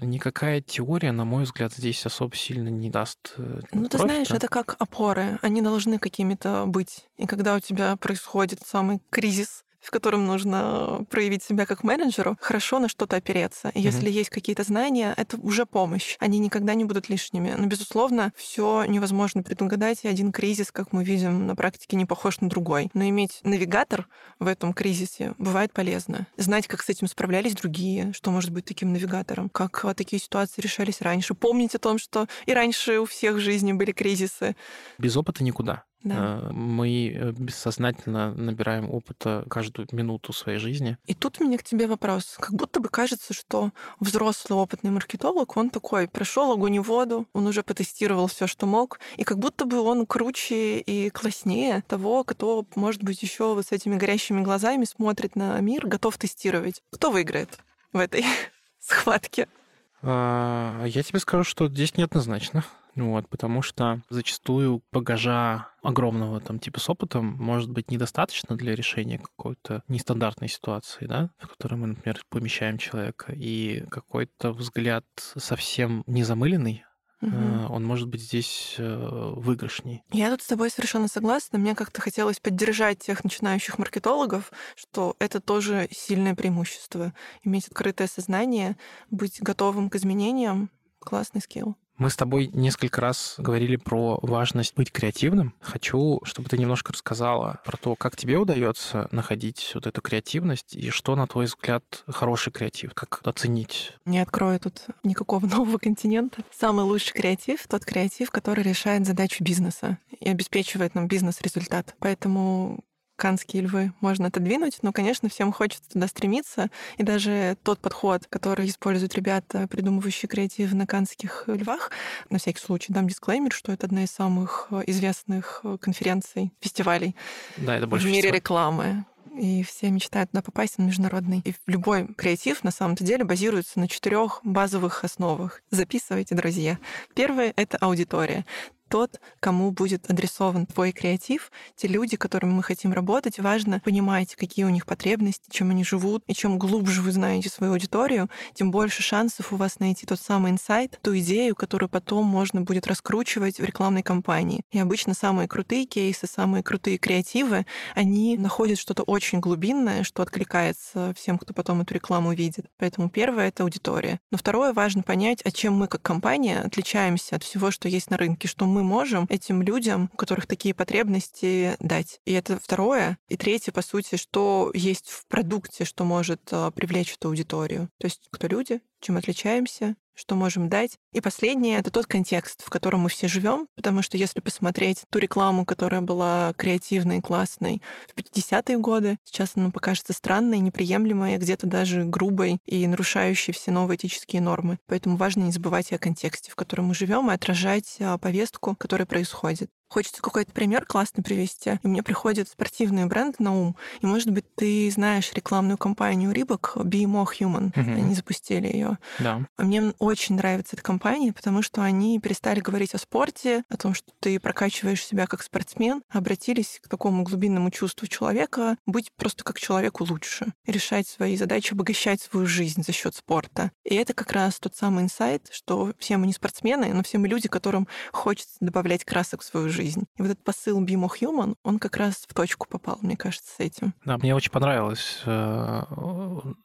никакая теория, на мой взгляд, здесь особо сильно не даст. Э, ну, ты знаешь, это как опоры. Они должны какими-то быть. И когда у тебя происходит самый кризис в котором нужно проявить себя как менеджеру, хорошо на что-то опереться. И mm-hmm. если есть какие-то знания, это уже помощь. Они никогда не будут лишними. Но, безусловно, все невозможно предугадать, и один кризис, как мы видим на практике, не похож на другой. Но иметь навигатор в этом кризисе бывает полезно. Знать, как с этим справлялись другие, что может быть таким навигатором, как такие ситуации решались раньше. Помнить о том, что и раньше у всех в жизни были кризисы. Без опыта никуда. Да. Э, мы э, бессознательно набираем опыта каждую минуту своей жизни. И тут у меня к тебе вопрос. Как будто бы кажется, что взрослый опытный маркетолог, он такой, прошел огонь и воду, он уже потестировал все, что мог, и как будто бы он круче и класснее того, кто, может быть, еще вот с этими горящими глазами смотрит на мир, готов тестировать. Кто выиграет в этой схватке? А, я тебе скажу, что здесь неоднозначно. Вот, потому что зачастую багажа огромного там типа с опытом может быть недостаточно для решения какой-то нестандартной ситуации, да, в которой мы, например, помещаем человека, и какой-то взгляд совсем незамыленный, угу. он может быть здесь э, выигрышней. Я тут с тобой совершенно согласна. Мне как-то хотелось поддержать тех начинающих маркетологов, что это тоже сильное преимущество. Иметь открытое сознание, быть готовым к изменениям — классный скилл. Мы с тобой несколько раз говорили про важность быть креативным. Хочу, чтобы ты немножко рассказала про то, как тебе удается находить вот эту креативность и что, на твой взгляд, хороший креатив, как оценить. Не открою тут никакого нового континента. Самый лучший креатив — тот креатив, который решает задачу бизнеса и обеспечивает нам бизнес-результат. Поэтому канские львы можно отодвинуть, но, конечно, всем хочется туда стремиться. И даже тот подход, который используют ребята, придумывающие креатив на канских львах, на всякий случай дам дисклеймер, что это одна из самых э, известных э, конференций, фестивалей да, это больше в мире фестиваль. рекламы и все мечтают туда попасть, на международный. И любой креатив на самом-то деле базируется на четырех базовых основах. Записывайте, друзья. Первое — это аудитория тот, кому будет адресован твой креатив, те люди, которыми мы хотим работать, важно понимать, какие у них потребности, чем они живут, и чем глубже вы знаете свою аудиторию, тем больше шансов у вас найти тот самый инсайт, ту идею, которую потом можно будет раскручивать в рекламной кампании. И обычно самые крутые кейсы, самые крутые креативы, они находят что-то очень глубинное, что откликается всем, кто потом эту рекламу видит. Поэтому первое — это аудитория. Но второе — важно понять, а чем мы как компания отличаемся от всего, что есть на рынке, что мы можем этим людям, у которых такие потребности, дать. И это второе. И третье, по сути, что есть в продукте, что может а, привлечь эту аудиторию. То есть кто люди, чем отличаемся, что можем дать. И последнее — это тот контекст, в котором мы все живем, потому что если посмотреть ту рекламу, которая была креативной, классной в 50-е годы, сейчас она покажется странной, неприемлемой, где-то даже грубой и нарушающей все новые этические нормы. Поэтому важно не забывать о контексте, в котором мы живем, и отражать а, повестку, которая происходит. Хочется какой-то пример классный привести. И мне приходят спортивные бренды на ум. И, может быть, ты знаешь рекламную кампанию Рибок Be More Human. Угу. Они запустили ее. Да. А мне очень нравится эта компания, потому что они перестали говорить о спорте, о том, что ты прокачиваешь себя как спортсмен, обратились к такому глубинному чувству человека, быть просто как человеку лучше, решать свои задачи, обогащать свою жизнь за счет спорта. И это как раз тот самый инсайт, что все мы не спортсмены, но все мы люди, которым хочется добавлять красок в свою жизнь. И вот этот посыл Be More Human, он как раз в точку попал, мне кажется, с этим. Да, мне очень понравилась э,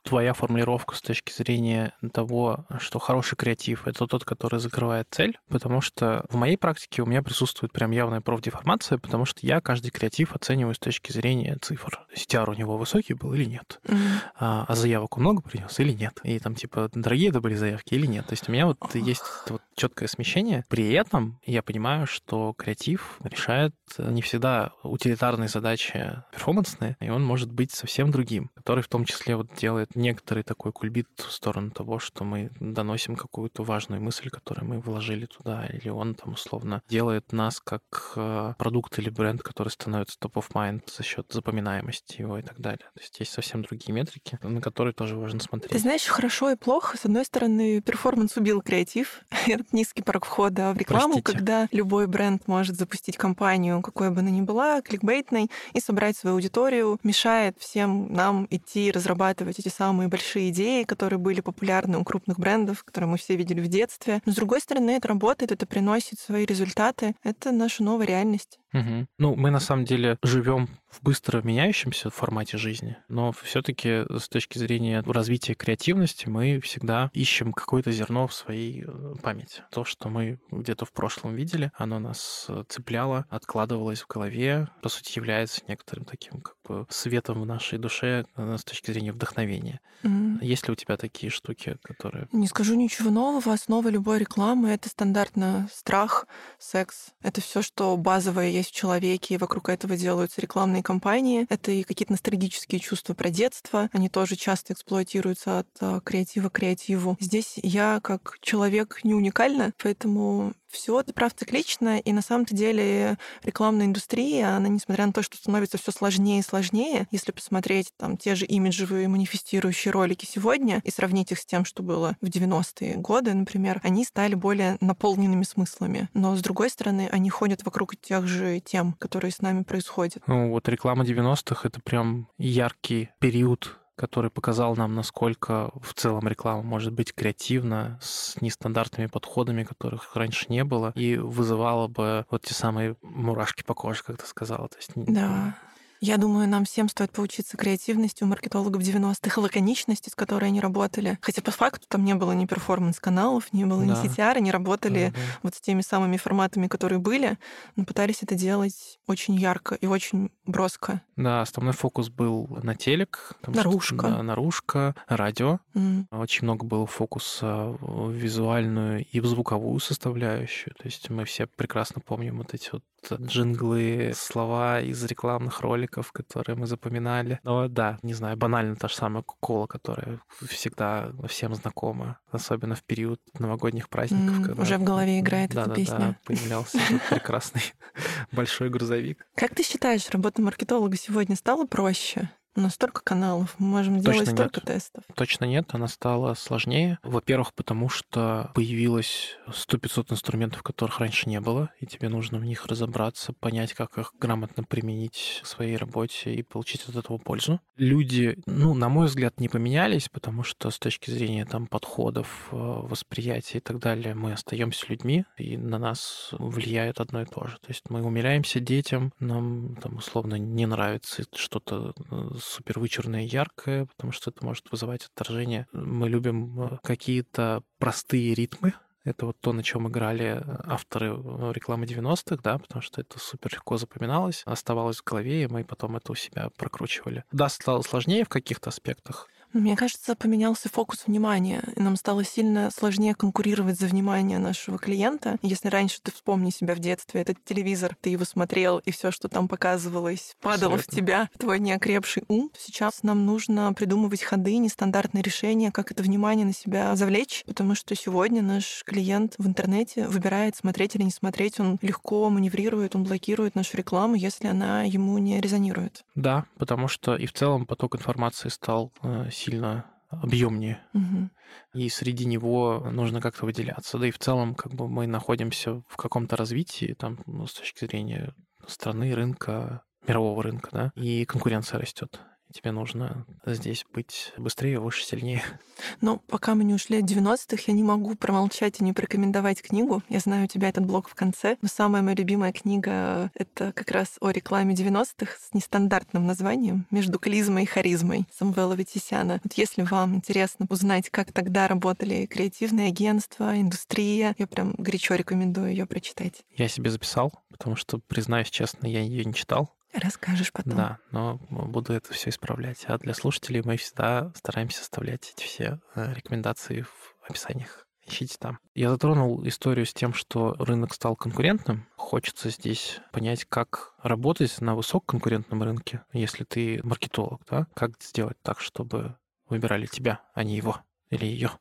твоя формулировка с точки зрения того, что хороший креатив — это тот, который закрывает цель, потому что в моей практике у меня присутствует прям явная профдеформация, потому что я каждый креатив оцениваю с точки зрения цифр. CTR у него высокий был или нет, mm-hmm. а, а заявок он много принес или нет, и там типа дорогие это были заявки или нет. То есть у меня вот есть вот четкое смещение. При этом я понимаю, что креатив решает не всегда утилитарные задачи перформансные, и он может быть совсем другим, который в том числе вот делает некоторый такой кульбит в сторону того, что мы доносим какую-то важную мысль, которую мы вложили туда, или он там условно делает нас как э, продукт или бренд, который становится top of mind за счет запоминаемости его и так далее. То есть есть совсем другие метрики, на которые тоже важно смотреть. Ты знаешь, хорошо и плохо. С одной стороны, перформанс убил креатив. Этот низкий порог входа в рекламу, Простите. когда любой бренд может запустить кампанию, какой бы она ни была, кликбейтной, и собрать свою аудиторию, мешает всем нам идти разрабатывать эти самые большие идеи, которые были популярны у крупных брендов, которые мы все видели в детстве. Но, с другой стороны, это работает, это приносит свои результаты. Это наша новая реальность. Угу. Ну, мы на самом деле живем в быстро меняющемся формате жизни, но все-таки с точки зрения развития креативности мы всегда ищем какое-то зерно в своей э, памяти. То, что мы где-то в прошлом видели, оно нас э, цепляло, откладывалось в голове, по сути, является некоторым таким как бы светом в нашей душе э, с точки зрения вдохновения. Mm. Есть ли у тебя такие штуки, которые... Не скажу ничего нового. Основа любой рекламы — это стандартно страх, секс. Это все, что базовое есть в человеке, и вокруг этого делаются рекламные кампании. Это и какие-то ностальгические чувства про детство. Они тоже часто эксплуатируются от э, креатива к креативу. Здесь я как человек не уникальна, поэтому все, ты прав, циклично, и на самом-то деле рекламная индустрия, она, несмотря на то, что становится все сложнее и сложнее, если посмотреть там те же имиджевые манифестирующие ролики сегодня и сравнить их с тем, что было в 90-е годы, например, они стали более наполненными смыслами. Но, с другой стороны, они ходят вокруг тех же тем, которые с нами происходят. Ну, вот реклама 90-х — это прям яркий период который показал нам, насколько в целом реклама может быть креативна, с нестандартными подходами, которых раньше не было, и вызывала бы вот те самые мурашки по коже, как ты сказала. То есть, да. Я думаю, нам всем стоит поучиться креативности у маркетологов 90-х, лаконичности, с которой они работали. Хотя по факту там не было ни performance-каналов, не было да. ни CTR, они работали да, да. вот с теми самыми форматами, которые были, но пытались это делать очень ярко и очень броско. Да, основной фокус был на телек. Наружка. Да, наружка, радио. Мм. Очень много было фокуса в визуальную и в звуковую составляющую. То есть мы все прекрасно помним вот эти вот джинглы, слова из рекламных роликов, которые мы запоминали. Но да, не знаю, банально та же самая кола, которая всегда всем знакома, особенно в период новогодних праздников. Mm, когда... Уже в голове играет да, эта да, песня. Да, появлялся прекрасный большой грузовик. Как ты считаешь, работа маркетолога сегодня стала проще? У нас столько каналов, мы можем Точно делать столько тестов. Точно нет, она стала сложнее. Во-первых, потому что появилось 100-500 инструментов, которых раньше не было, и тебе нужно в них разобраться, понять, как их грамотно применить в своей работе и получить от этого пользу. Люди, ну, на мой взгляд, не поменялись, потому что с точки зрения там подходов, э, восприятия и так далее, мы остаемся людьми, и на нас влияет одно и то же. То есть мы умиляемся детям, нам там условно не нравится что-то э, супер вычурное и яркое, потому что это может вызывать отторжение. Мы любим э, какие-то простые ритмы, это вот то, на чем играли авторы э, рекламы 90-х, да, потому что это супер легко запоминалось, оставалось в голове, и мы потом это у себя прокручивали. Да, стало сложнее в каких-то аспектах, Мне кажется, поменялся фокус внимания, и нам стало сильно сложнее конкурировать за внимание нашего клиента. Если раньше ты вспомни себя в детстве, этот телевизор, ты его смотрел, и все, что там показывалось, падало Абсолютно. в тебя, в твой неокрепший ум, сейчас нам нужно придумывать ходы, нестандартные решения, как это внимание на себя завлечь, потому что сегодня наш клиент в интернете выбирает, смотреть или не смотреть, он легко маневрирует, он блокирует нашу рекламу, если она ему не резонирует. Да, потому что и в целом поток информации стал э, сильно объемнее. Угу. И среди него нужно как-то выделяться. Да и в целом, как бы мы находимся в каком-то развитии, там, ну, с точки зрения страны, рынка, мирового рынка, да, и конкуренция растет тебе нужно здесь быть быстрее, выше, сильнее. Но пока мы не ушли от 90-х, я не могу промолчать и не порекомендовать книгу. Я знаю, у тебя этот блог в конце. Но самая моя любимая книга — это как раз о рекламе 90-х с нестандартным названием «Между клизмой и харизмой» Самвела Витисяна. Вот если вам интересно узнать, как тогда работали креативные агентства, индустрия, я прям горячо рекомендую ее прочитать. Я себе записал, потому что, признаюсь честно, я ее не читал. Расскажешь потом. Да, но буду это все исправлять. А для слушателей мы всегда стараемся оставлять эти все э, рекомендации в описаниях. Ищите там. Я затронул историю с тем, что рынок стал конкурентным. Хочется здесь понять, как работать на высококонкурентном рынке, если ты маркетолог, да? Как сделать так, чтобы выбирали тебя, а не его или ее.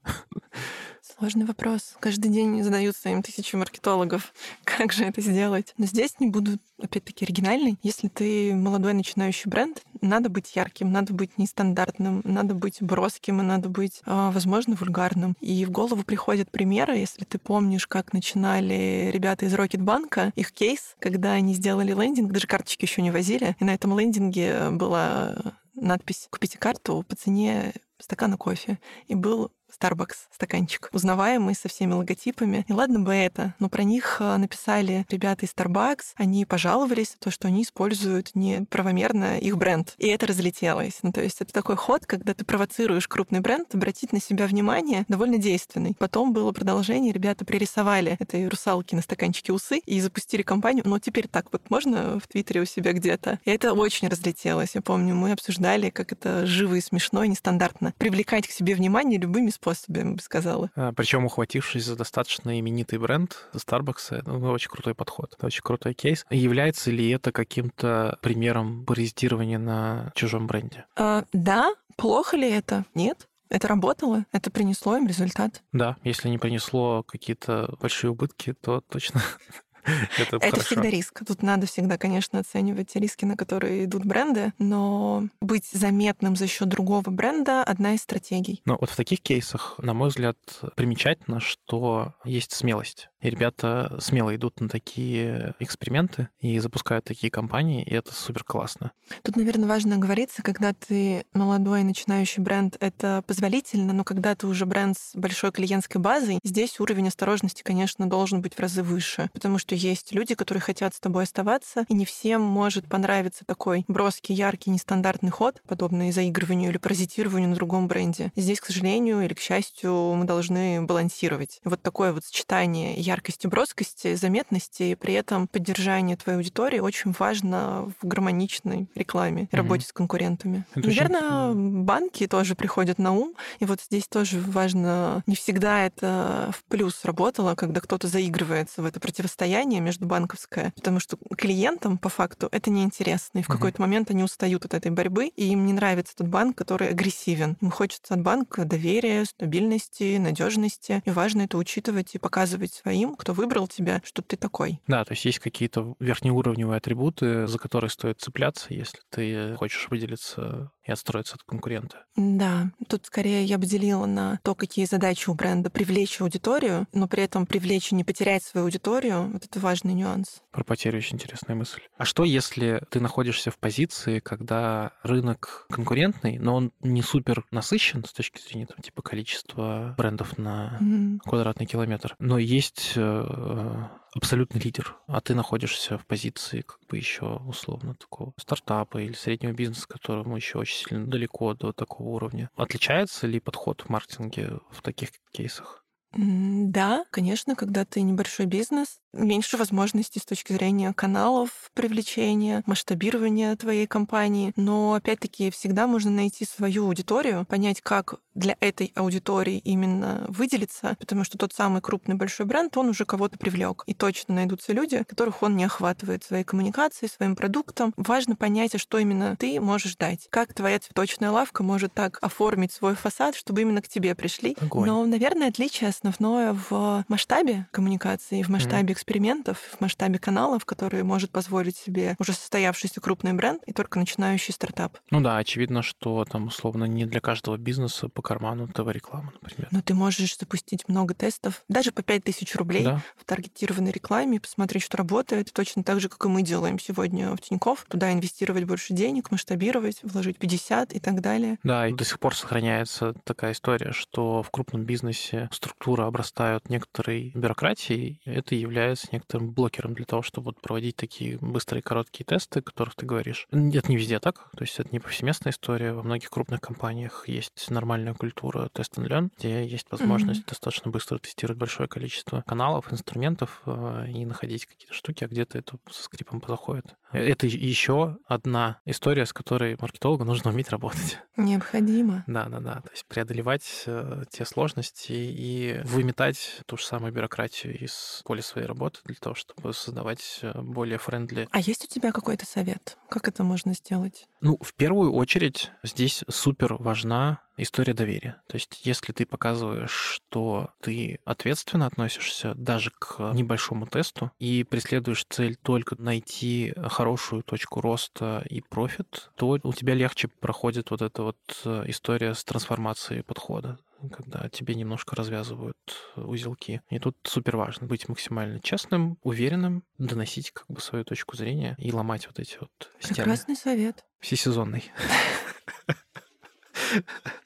Сложный вопрос. Каждый день задаются им тысячи маркетологов. Как же это сделать? Но здесь не буду, опять-таки, оригинальной. Если ты молодой начинающий бренд, надо быть ярким, надо быть нестандартным, надо быть броским и надо быть, а, возможно, вульгарным. И в голову приходят примеры, если ты помнишь, как начинали ребята из Рокетбанка, их кейс, когда они сделали лендинг, даже карточки еще не возили, и на этом лендинге была надпись «Купите карту по цене стакана кофе». И был Starbucks стаканчик, узнаваемый со всеми логотипами. И ладно бы это, но про них э, написали ребята из Starbucks, они пожаловались на то, что они используют неправомерно их бренд. И это разлетелось. Ну, то есть это такой ход, когда ты провоцируешь крупный бренд, обратить на себя внимание, довольно действенный. Потом было продолжение, ребята пририсовали этой русалки на стаканчике усы и запустили компанию. Но теперь так вот можно в Твиттере у себя где-то. И это очень разлетелось. Я помню, мы обсуждали, как это живо и смешно и нестандартно. Привлекать к себе внимание любыми способами способе, сказала. А, причем ухватившись за достаточно именитый бренд Starbucks, это ну, очень крутой подход, это очень крутой кейс. Является ли это каким-то примером паразитирования на чужом бренде? А, да. Плохо ли это? Нет. Это работало, это принесло им результат. Да, если не принесло какие-то большие убытки, то точно Это, это всегда риск. Тут надо всегда, конечно, оценивать риски, на которые идут бренды, но быть заметным за счет другого бренда — одна из стратегий. Но вот в таких кейсах, на мой взгляд, примечательно, что есть смелость. И ребята смело идут на такие эксперименты и запускают такие компании, и это супер классно. Тут, наверное, важно оговориться, когда ты молодой начинающий бренд, это позволительно, но когда ты уже бренд с большой клиентской базой, здесь уровень осторожности, конечно, должен быть в разы выше, потому что есть люди, которые хотят с тобой оставаться, и не всем может понравиться такой броский, яркий, нестандартный ход, подобный заигрыванию или паразитированию на другом бренде. Здесь, к сожалению или к счастью, мы должны балансировать. Вот такое вот сочетание яркости, броскости, заметности, и при этом поддержание твоей аудитории очень важно в гармоничной рекламе, mm-hmm. работе с конкурентами. Это Наверное, очень... банки тоже приходят на ум, и вот здесь тоже важно, не всегда это в плюс работало, когда кто-то заигрывается в это противостояние, противостояние междубанковское, потому что клиентам по факту это неинтересно. И в какой-то момент они устают от этой борьбы, и им не нравится тот банк, который агрессивен. Им хочется от банка доверия, стабильности, надежности. И важно это учитывать и показывать своим, кто выбрал тебя, что ты такой. Да, то есть есть какие-то верхнеуровневые атрибуты, за которые стоит цепляться, если ты хочешь выделиться и отстроиться от конкурента. Да, тут скорее я бы делила на то, какие задачи у бренда привлечь аудиторию, но при этом привлечь и не потерять свою аудиторию. Вот это важный нюанс. Про потерю очень интересная мысль. А что, если ты находишься в позиции, когда рынок конкурентный, но он не супер насыщен с точки зрения там, типа количества брендов на mm-hmm. квадратный километр, но есть э, абсолютный лидер, а ты находишься в позиции как бы еще условно такого стартапа или среднего бизнеса, которому еще очень сильно далеко до такого уровня. Отличается ли подход в маркетинге в таких кейсах? Да, конечно, когда ты небольшой бизнес, меньше возможностей с точки зрения каналов привлечения, масштабирования твоей компании. Но, опять-таки, всегда можно найти свою аудиторию, понять, как для этой аудитории именно выделиться, потому что тот самый крупный большой бренд, он уже кого-то привлек. И точно найдутся люди, которых он не охватывает своей коммуникацией, своим продуктом. Важно понять, а что именно ты можешь дать. Как твоя цветочная лавка может так оформить свой фасад, чтобы именно к тебе пришли. Огонь. Но, наверное, отличие основное в масштабе коммуникации, в масштабе mm-hmm экспериментов в масштабе каналов, которые может позволить себе уже состоявшийся крупный бренд и только начинающий стартап. Ну да, очевидно, что там условно не для каждого бизнеса по карману ТВ-реклама, например. Но ты можешь запустить много тестов, даже по 5000 рублей да. в таргетированной рекламе, посмотреть, что работает, точно так же, как и мы делаем сегодня в Тинькофф, туда инвестировать больше денег, масштабировать, вложить 50 и так далее. Да, и до сих пор сохраняется такая история, что в крупном бизнесе структура обрастают некоторой бюрократией, это является является некоторым блокером для того, чтобы вот проводить такие быстрые короткие тесты, о которых ты говоришь. Это не везде так, то есть это не повсеместная история. Во многих крупных компаниях есть нормальная культура тест and learn, где есть возможность mm-hmm. достаточно быстро тестировать большое количество каналов, инструментов э, и находить какие-то штуки, а где-то это со скрипом заходит. Это еще одна история, с которой маркетологу нужно уметь работать. Необходимо. Да, да, да. То есть преодолевать э, те сложности и выметать ту же самую бюрократию из поля своей работы для того, чтобы создавать э, более friendly. А есть у тебя какой-то совет? Как это можно сделать? Ну, в первую очередь здесь супер важна история доверия. То есть, если ты показываешь, что ты ответственно относишься даже к небольшому тесту и преследуешь цель только найти хорошую точку роста и профит, то у тебя легче проходит вот эта вот э, история с трансформацией подхода когда тебе немножко развязывают узелки. И тут супер важно быть максимально честным, уверенным, доносить как бы свою точку зрения и ломать вот эти вот стены. Прекрасный совет. Всесезонный.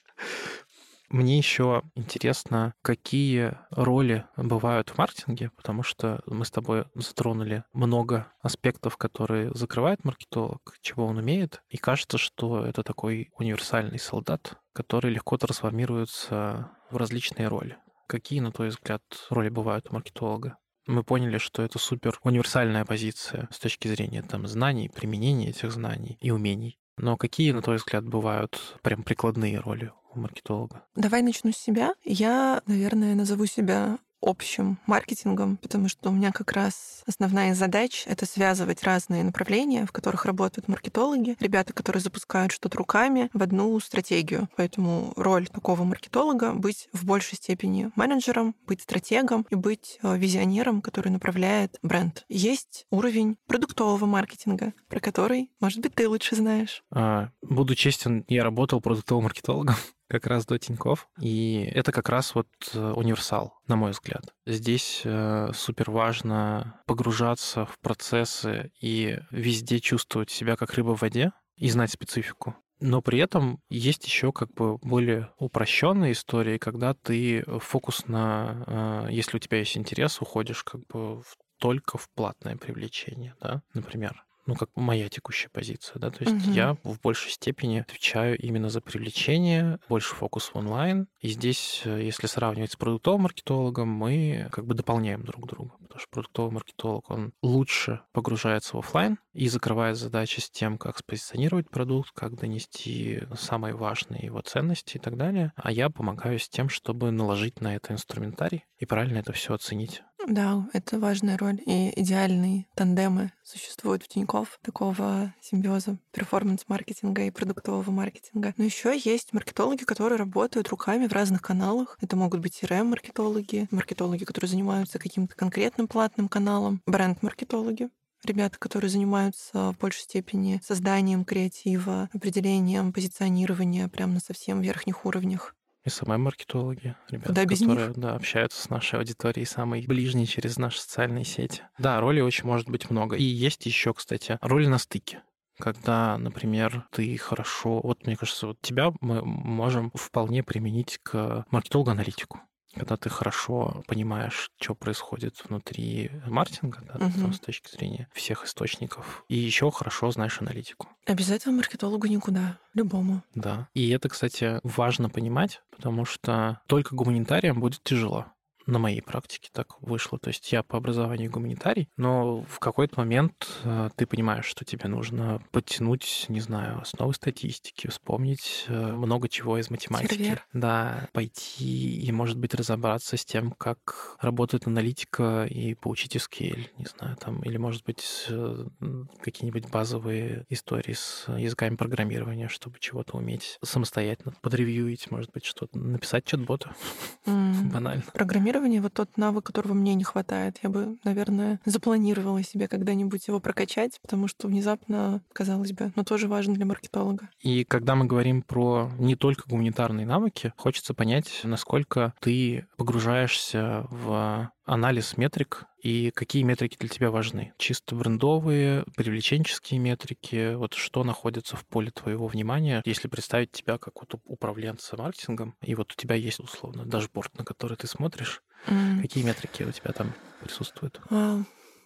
Мне еще интересно, какие роли бывают в маркетинге, потому что мы с тобой затронули много аспектов, которые закрывает маркетолог, чего он умеет, и кажется, что это такой универсальный солдат, который легко трансформируется в различные роли. Какие, на твой взгляд, роли бывают у маркетолога? мы поняли, что это супер универсальная позиция с точки зрения там знаний, применения этих знаний и умений. Но какие, на твой взгляд, бывают прям прикладные роли у маркетолога? Давай начну с себя. Я, наверное, назову себя общим маркетингом, потому что у меня как раз основная задача — это связывать разные направления, в которых работают маркетологи, ребята, которые запускают что-то руками, в одну стратегию. Поэтому роль такого маркетолога — быть в большей степени менеджером, быть стратегом и быть э, визионером, который направляет бренд. Есть уровень продуктового маркетинга, про который, может быть, ты лучше знаешь. А, буду честен, я работал продуктовым маркетологом как раз до Тиньков. И это как раз вот э, универсал, на мой взгляд. Здесь э, супер важно погружаться в процессы и везде чувствовать себя как рыба в воде и знать специфику. Но при этом есть еще как бы более упрощенные истории, когда ты фокус на, э, если у тебя есть интерес, уходишь как бы в только в платное привлечение, да, например ну, как моя текущая позиция, да, то есть угу. я в большей степени отвечаю именно за привлечение, больше фокус в онлайн, и здесь, э, если сравнивать с продуктовым маркетологом, мы как бы дополняем друг друга, потому что продуктовый маркетолог, он лучше погружается в офлайн и закрывает задачи с тем, как спозиционировать продукт, как донести самые важные его ценности и так далее, а я помогаю с тем, чтобы наложить на это инструментарий и правильно это все оценить. Да, это важная роль. И идеальные тандемы существуют в Тинькофф, такого симбиоза перформанс-маркетинга и продуктового маркетинга. Но еще есть маркетологи, которые работают руками в разных каналах. Это могут быть CRM-маркетологи, маркетологи, которые занимаются каким-то конкретным платным каналом, бренд-маркетологи, ребята, которые занимаются в большей степени созданием креатива, определением позиционирования прямо на совсем верхних уровнях. SMM-маркетологи, ребята, Куда без которые? Да, общаются с нашей аудиторией, самой ближней через наши социальные сети. Да, ролей очень может быть много. И есть еще, кстати, роли на стыке когда, например, ты хорошо... Вот, мне кажется, вот тебя мы можем вполне применить к маркетологу-аналитику когда ты хорошо понимаешь, что происходит внутри маркетинга, да, угу. там, с точки зрения всех источников, и еще хорошо знаешь аналитику. Обязательно маркетологу никуда, любому. Да. И это, кстати, важно понимать, потому что только гуманитариям будет тяжело на моей практике так вышло. То есть я по образованию гуманитарий, но в какой-то момент э, ты понимаешь, что тебе нужно подтянуть, не знаю, основы статистики, вспомнить э, много чего из математики. Сервер. Да, пойти и, может быть, разобраться с тем, как работает аналитика и поучить SQL, не знаю, там, или, может быть, э, какие-нибудь базовые истории с языками программирования, чтобы чего-то уметь самостоятельно подревьюить, может быть, что-то, написать чат-бота. М, Банально. Программирование вот тот навык, которого мне не хватает. Я бы, наверное, запланировала себе когда-нибудь его прокачать, потому что внезапно, казалось бы, но тоже важно для маркетолога. И когда мы говорим про не только гуманитарные навыки, хочется понять, насколько ты погружаешься в анализ метрик и какие метрики для тебя важны. Чисто брендовые, привлеченческие метрики, вот что находится в поле твоего внимания, если представить тебя как вот управленца маркетингом, и вот у тебя есть условно дашборд, на который ты смотришь, М. какие метрики у тебя там присутствуют? А,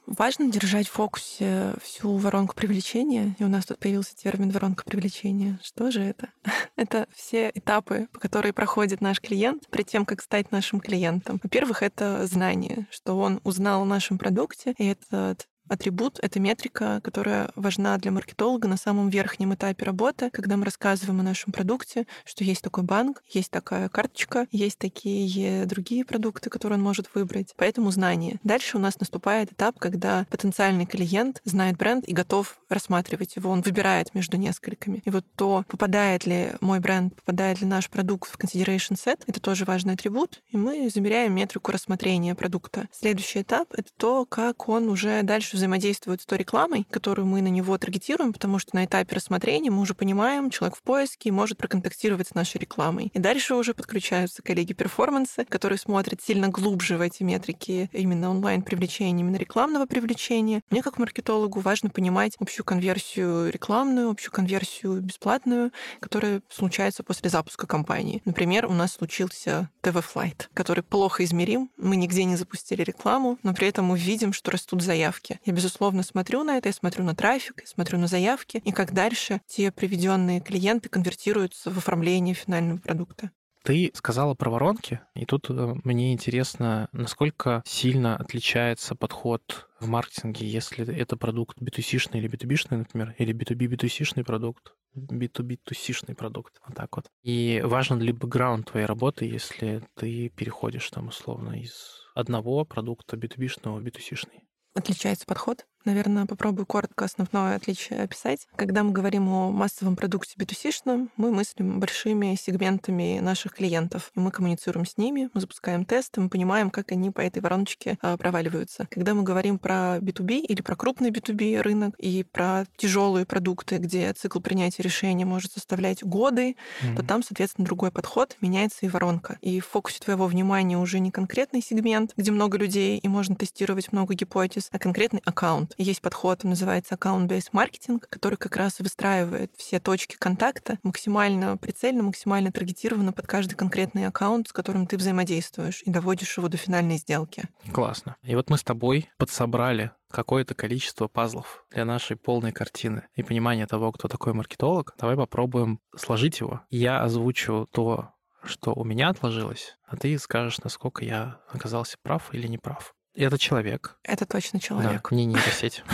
Важно держать в фокусе всю воронку привлечения. И у нас тут появился термин воронка привлечения. Что же это? Это все этапы, по которые проходит наш клиент перед тем, как стать нашим клиентом. Во-первых, это знание, что он узнал о нашем продукте, и этот атрибут — это метрика, которая важна для маркетолога на самом верхнем этапе работы, когда мы рассказываем о нашем продукте, что есть такой банк, есть такая карточка, есть такие другие продукты, которые он может выбрать. Поэтому знание. Дальше у нас наступает этап, когда потенциальный клиент знает бренд и готов рассматривать его. Он выбирает между несколькими. И вот то, попадает ли мой бренд, попадает ли наш продукт в consideration set, это тоже важный атрибут, и мы замеряем метрику рассмотрения продукта. Следующий этап — это то, как он уже дальше взаимодействует с той рекламой, которую мы на него таргетируем, потому что на этапе рассмотрения мы уже понимаем, человек в поиске может проконтактировать с нашей рекламой. И дальше уже подключаются коллеги перформанса, которые смотрят сильно глубже в эти метрики именно онлайн-привлечения, именно рекламного привлечения. Мне как маркетологу важно понимать общую конверсию рекламную, общую конверсию бесплатную, которая случается после запуска кампании. Например, у нас случился ТВ-флайт, который плохо измерим. Мы нигде не запустили рекламу, но при этом мы видим, что растут заявки. Я, безусловно, смотрю на это, я смотрю на трафик, я смотрю на заявки, и как дальше те приведенные клиенты конвертируются в оформление финального продукта. Ты сказала про воронки, и тут э, мне интересно, насколько сильно отличается подход в маркетинге, если это продукт B2C-шный или B2B-шный, например, или B2B B2C-шный продукт, B2B B2C-шный продукт, вот так вот. И важен ли бэкграунд твоей работы, если ты переходишь там условно из одного продукта B2B-шного в B2C-шный? Отличается подход. Наверное, попробую коротко основное отличие описать. Когда мы говорим о массовом продукте B2C, мы мыслим большими сегментами наших клиентов. И мы коммуницируем с ними, мы запускаем тесты, мы понимаем, как они по этой вороночке а, проваливаются. Когда мы говорим про B2B или про крупный B2B рынок и про тяжелые продукты, где цикл принятия решения может составлять годы, mm-hmm. то там, соответственно, другой подход, меняется и воронка. И в фокусе твоего внимания уже не конкретный сегмент, где много людей и можно тестировать много гипотез, а конкретный аккаунт. Есть подход, называется аккаунт-based маркетинг, который как раз выстраивает все точки контакта максимально прицельно, максимально таргетированно под каждый конкретный аккаунт, с которым ты взаимодействуешь и доводишь его до финальной сделки. Классно. И вот мы с тобой подсобрали какое-то количество пазлов для нашей полной картины и понимания того, кто такой маркетолог. Давай попробуем сложить его. Я озвучу то, что у меня отложилось, а ты скажешь, насколько я оказался прав или не прав. Это человек. Это точно человек. Да, не нейросеть.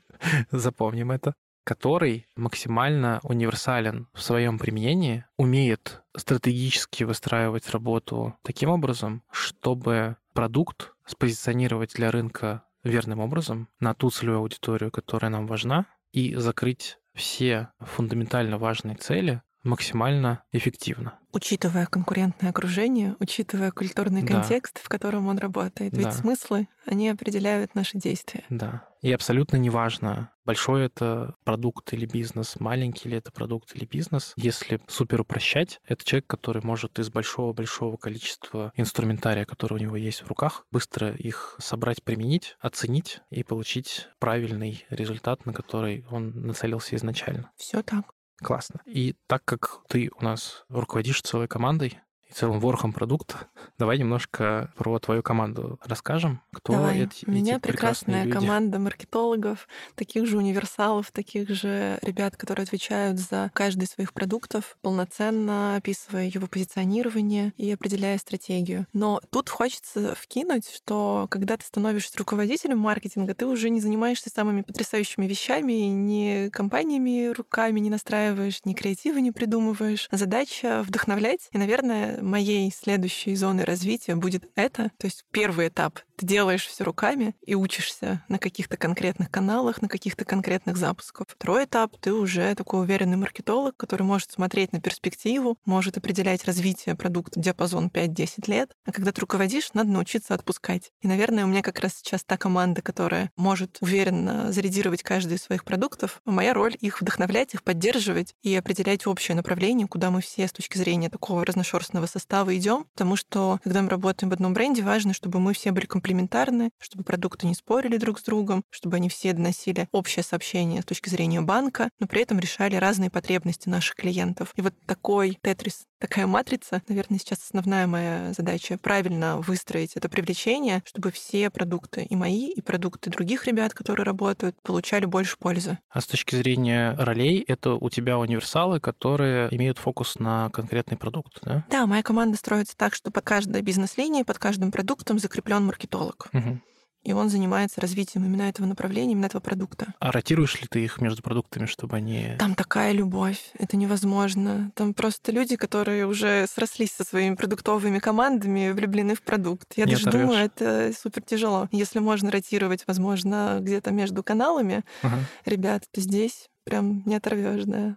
Запомним это который максимально универсален в своем применении, умеет стратегически выстраивать работу таким образом, чтобы продукт спозиционировать для рынка верным образом на ту целевую аудиторию, которая нам важна, и закрыть все фундаментально важные цели максимально эффективно. Учитывая конкурентное окружение, учитывая культурный да. контекст, в котором он работает. Ведь да. смыслы, они определяют наши действия. Да. И абсолютно неважно, большой это продукт или бизнес, маленький ли это продукт или бизнес. Если супер упрощать, это человек, который может из большого-большого количества инструментария, который у него есть в руках, быстро их собрать, применить, оценить и получить правильный результат, на который он нацелился изначально. Все так. Классно. И так как ты у нас руководишь целой командой, и целым ворохом продукта. Давай немножко про твою команду расскажем. Кто Давай. эти, У меня эти прекрасная люди? команда маркетологов, таких же универсалов, таких же ребят, которые отвечают за каждый из своих продуктов, полноценно описывая его позиционирование и определяя стратегию. Но тут хочется вкинуть, что когда ты становишься руководителем маркетинга, ты уже не занимаешься самыми потрясающими вещами, не компаниями руками не настраиваешь, ни креативы не придумываешь. Задача вдохновлять. И, наверное, моей следующей зоной развития будет это. То есть первый этап ты делаешь все руками и учишься на каких-то конкретных каналах, на каких-то конкретных запусках. Второй этап — ты уже такой уверенный маркетолог, который может смотреть на перспективу, может определять развитие продукта диапазон 5-10 лет. А когда ты руководишь, надо научиться отпускать. И, наверное, у меня как раз сейчас та команда, которая может уверенно зарядировать каждый из своих продуктов. Моя роль — их вдохновлять, их поддерживать и определять общее направление, куда мы все с точки зрения такого разношерстного состава идем. Потому что, когда мы работаем в одном бренде, важно, чтобы мы все были комплементарны, чтобы продукты не спорили друг с другом, чтобы они все доносили общее сообщение с точки зрения банка, но при этом решали разные потребности наших клиентов. И вот такой тетрис, такая матрица, наверное, сейчас основная моя задача — правильно выстроить это привлечение, чтобы все продукты и мои, и продукты других ребят, которые работают, получали больше пользы. А с точки зрения ролей, это у тебя универсалы, которые имеют фокус на конкретный продукт, да? Да, моя команда строится так, что под каждой бизнес-линией, под каждым продуктом закреплен маркетолог. Мгм. И он занимается развитием именно этого направления, именно этого продукта. А ротируешь ли ты их между продуктами, чтобы они... Там такая любовь, это невозможно. Там просто люди, которые уже срослись со своими продуктовыми командами, влюблены в продукт. Я Не даже оторвёшь. думаю, это супер тяжело. Если можно ротировать, возможно, где-то между каналами Ага. ребят, то здесь прям не оторвешь, да.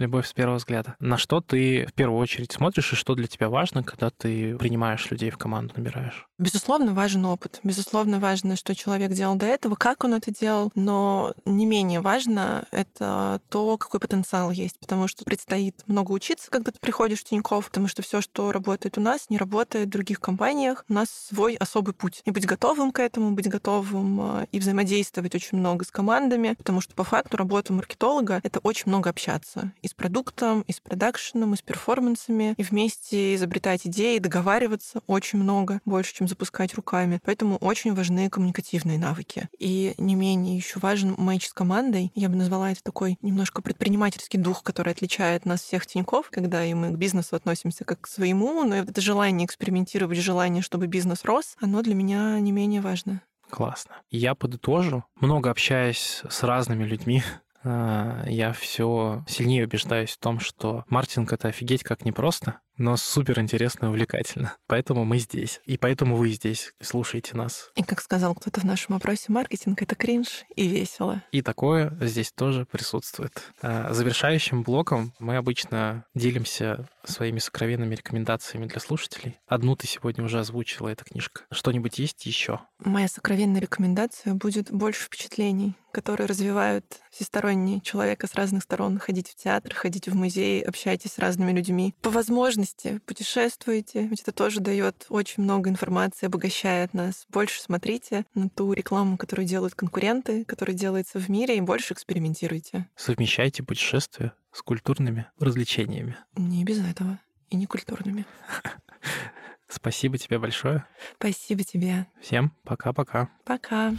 Любовь с первого взгляда. На что ты в первую очередь смотришь и что для тебя важно, когда ты принимаешь людей в команду, набираешь? Безусловно, важен опыт. Безусловно, важно, что человек делал до этого, как он это делал. Но не менее важно это то, какой потенциал есть. Потому что предстоит много учиться, когда ты приходишь в Тинькофф, потому что все, что работает у нас, не работает в других компаниях. У нас свой особый путь. И быть готовым к этому, быть готовым э, и взаимодействовать очень много с командами, потому что по факту работа маркетолога — это очень много общаться и с продуктом, и с продакшеном, и с перформансами, и вместе изобретать идеи, договариваться очень много, больше, чем запускать руками. Поэтому очень важны коммуникативные навыки. И не менее еще важен мэйч с командой. Я бы назвала это такой немножко предпринимательский дух, который отличает нас всех тиньков, когда и мы к бизнесу относимся как к своему, но это желание экспериментировать, желание, чтобы бизнес рос, оно для меня не менее важно. Классно. Я подытожу. Много общаясь с разными людьми, я все сильнее убеждаюсь в том, что маркетинг — это офигеть как непросто, но супер интересно и увлекательно. Поэтому мы здесь. И поэтому вы здесь. Слушайте нас. И как сказал кто-то в нашем опросе, маркетинг — это кринж и весело. И такое здесь тоже присутствует. А, Завершающим блоком мы обычно делимся своими сокровенными рекомендациями для слушателей. Одну ты сегодня уже озвучила, эта книжка. Что-нибудь есть еще? Моя сокровенная рекомендация будет больше впечатлений, которые развивают всесторонне человека с разных сторон. Ходить в театр, ходить в музей, общайтесь с разными людьми. По возможности путешествуйте, ведь это тоже дает очень много информации, обогащает нас. Больше смотрите на ту рекламу, которую делают конкуренты, которая делается в мире, и больше экспериментируйте. Совмещайте путешествия с культурными развлечениями. Не без этого. И не культурными. Спасибо тебе большое. Спасибо тебе. Всем пока-пока. Пока.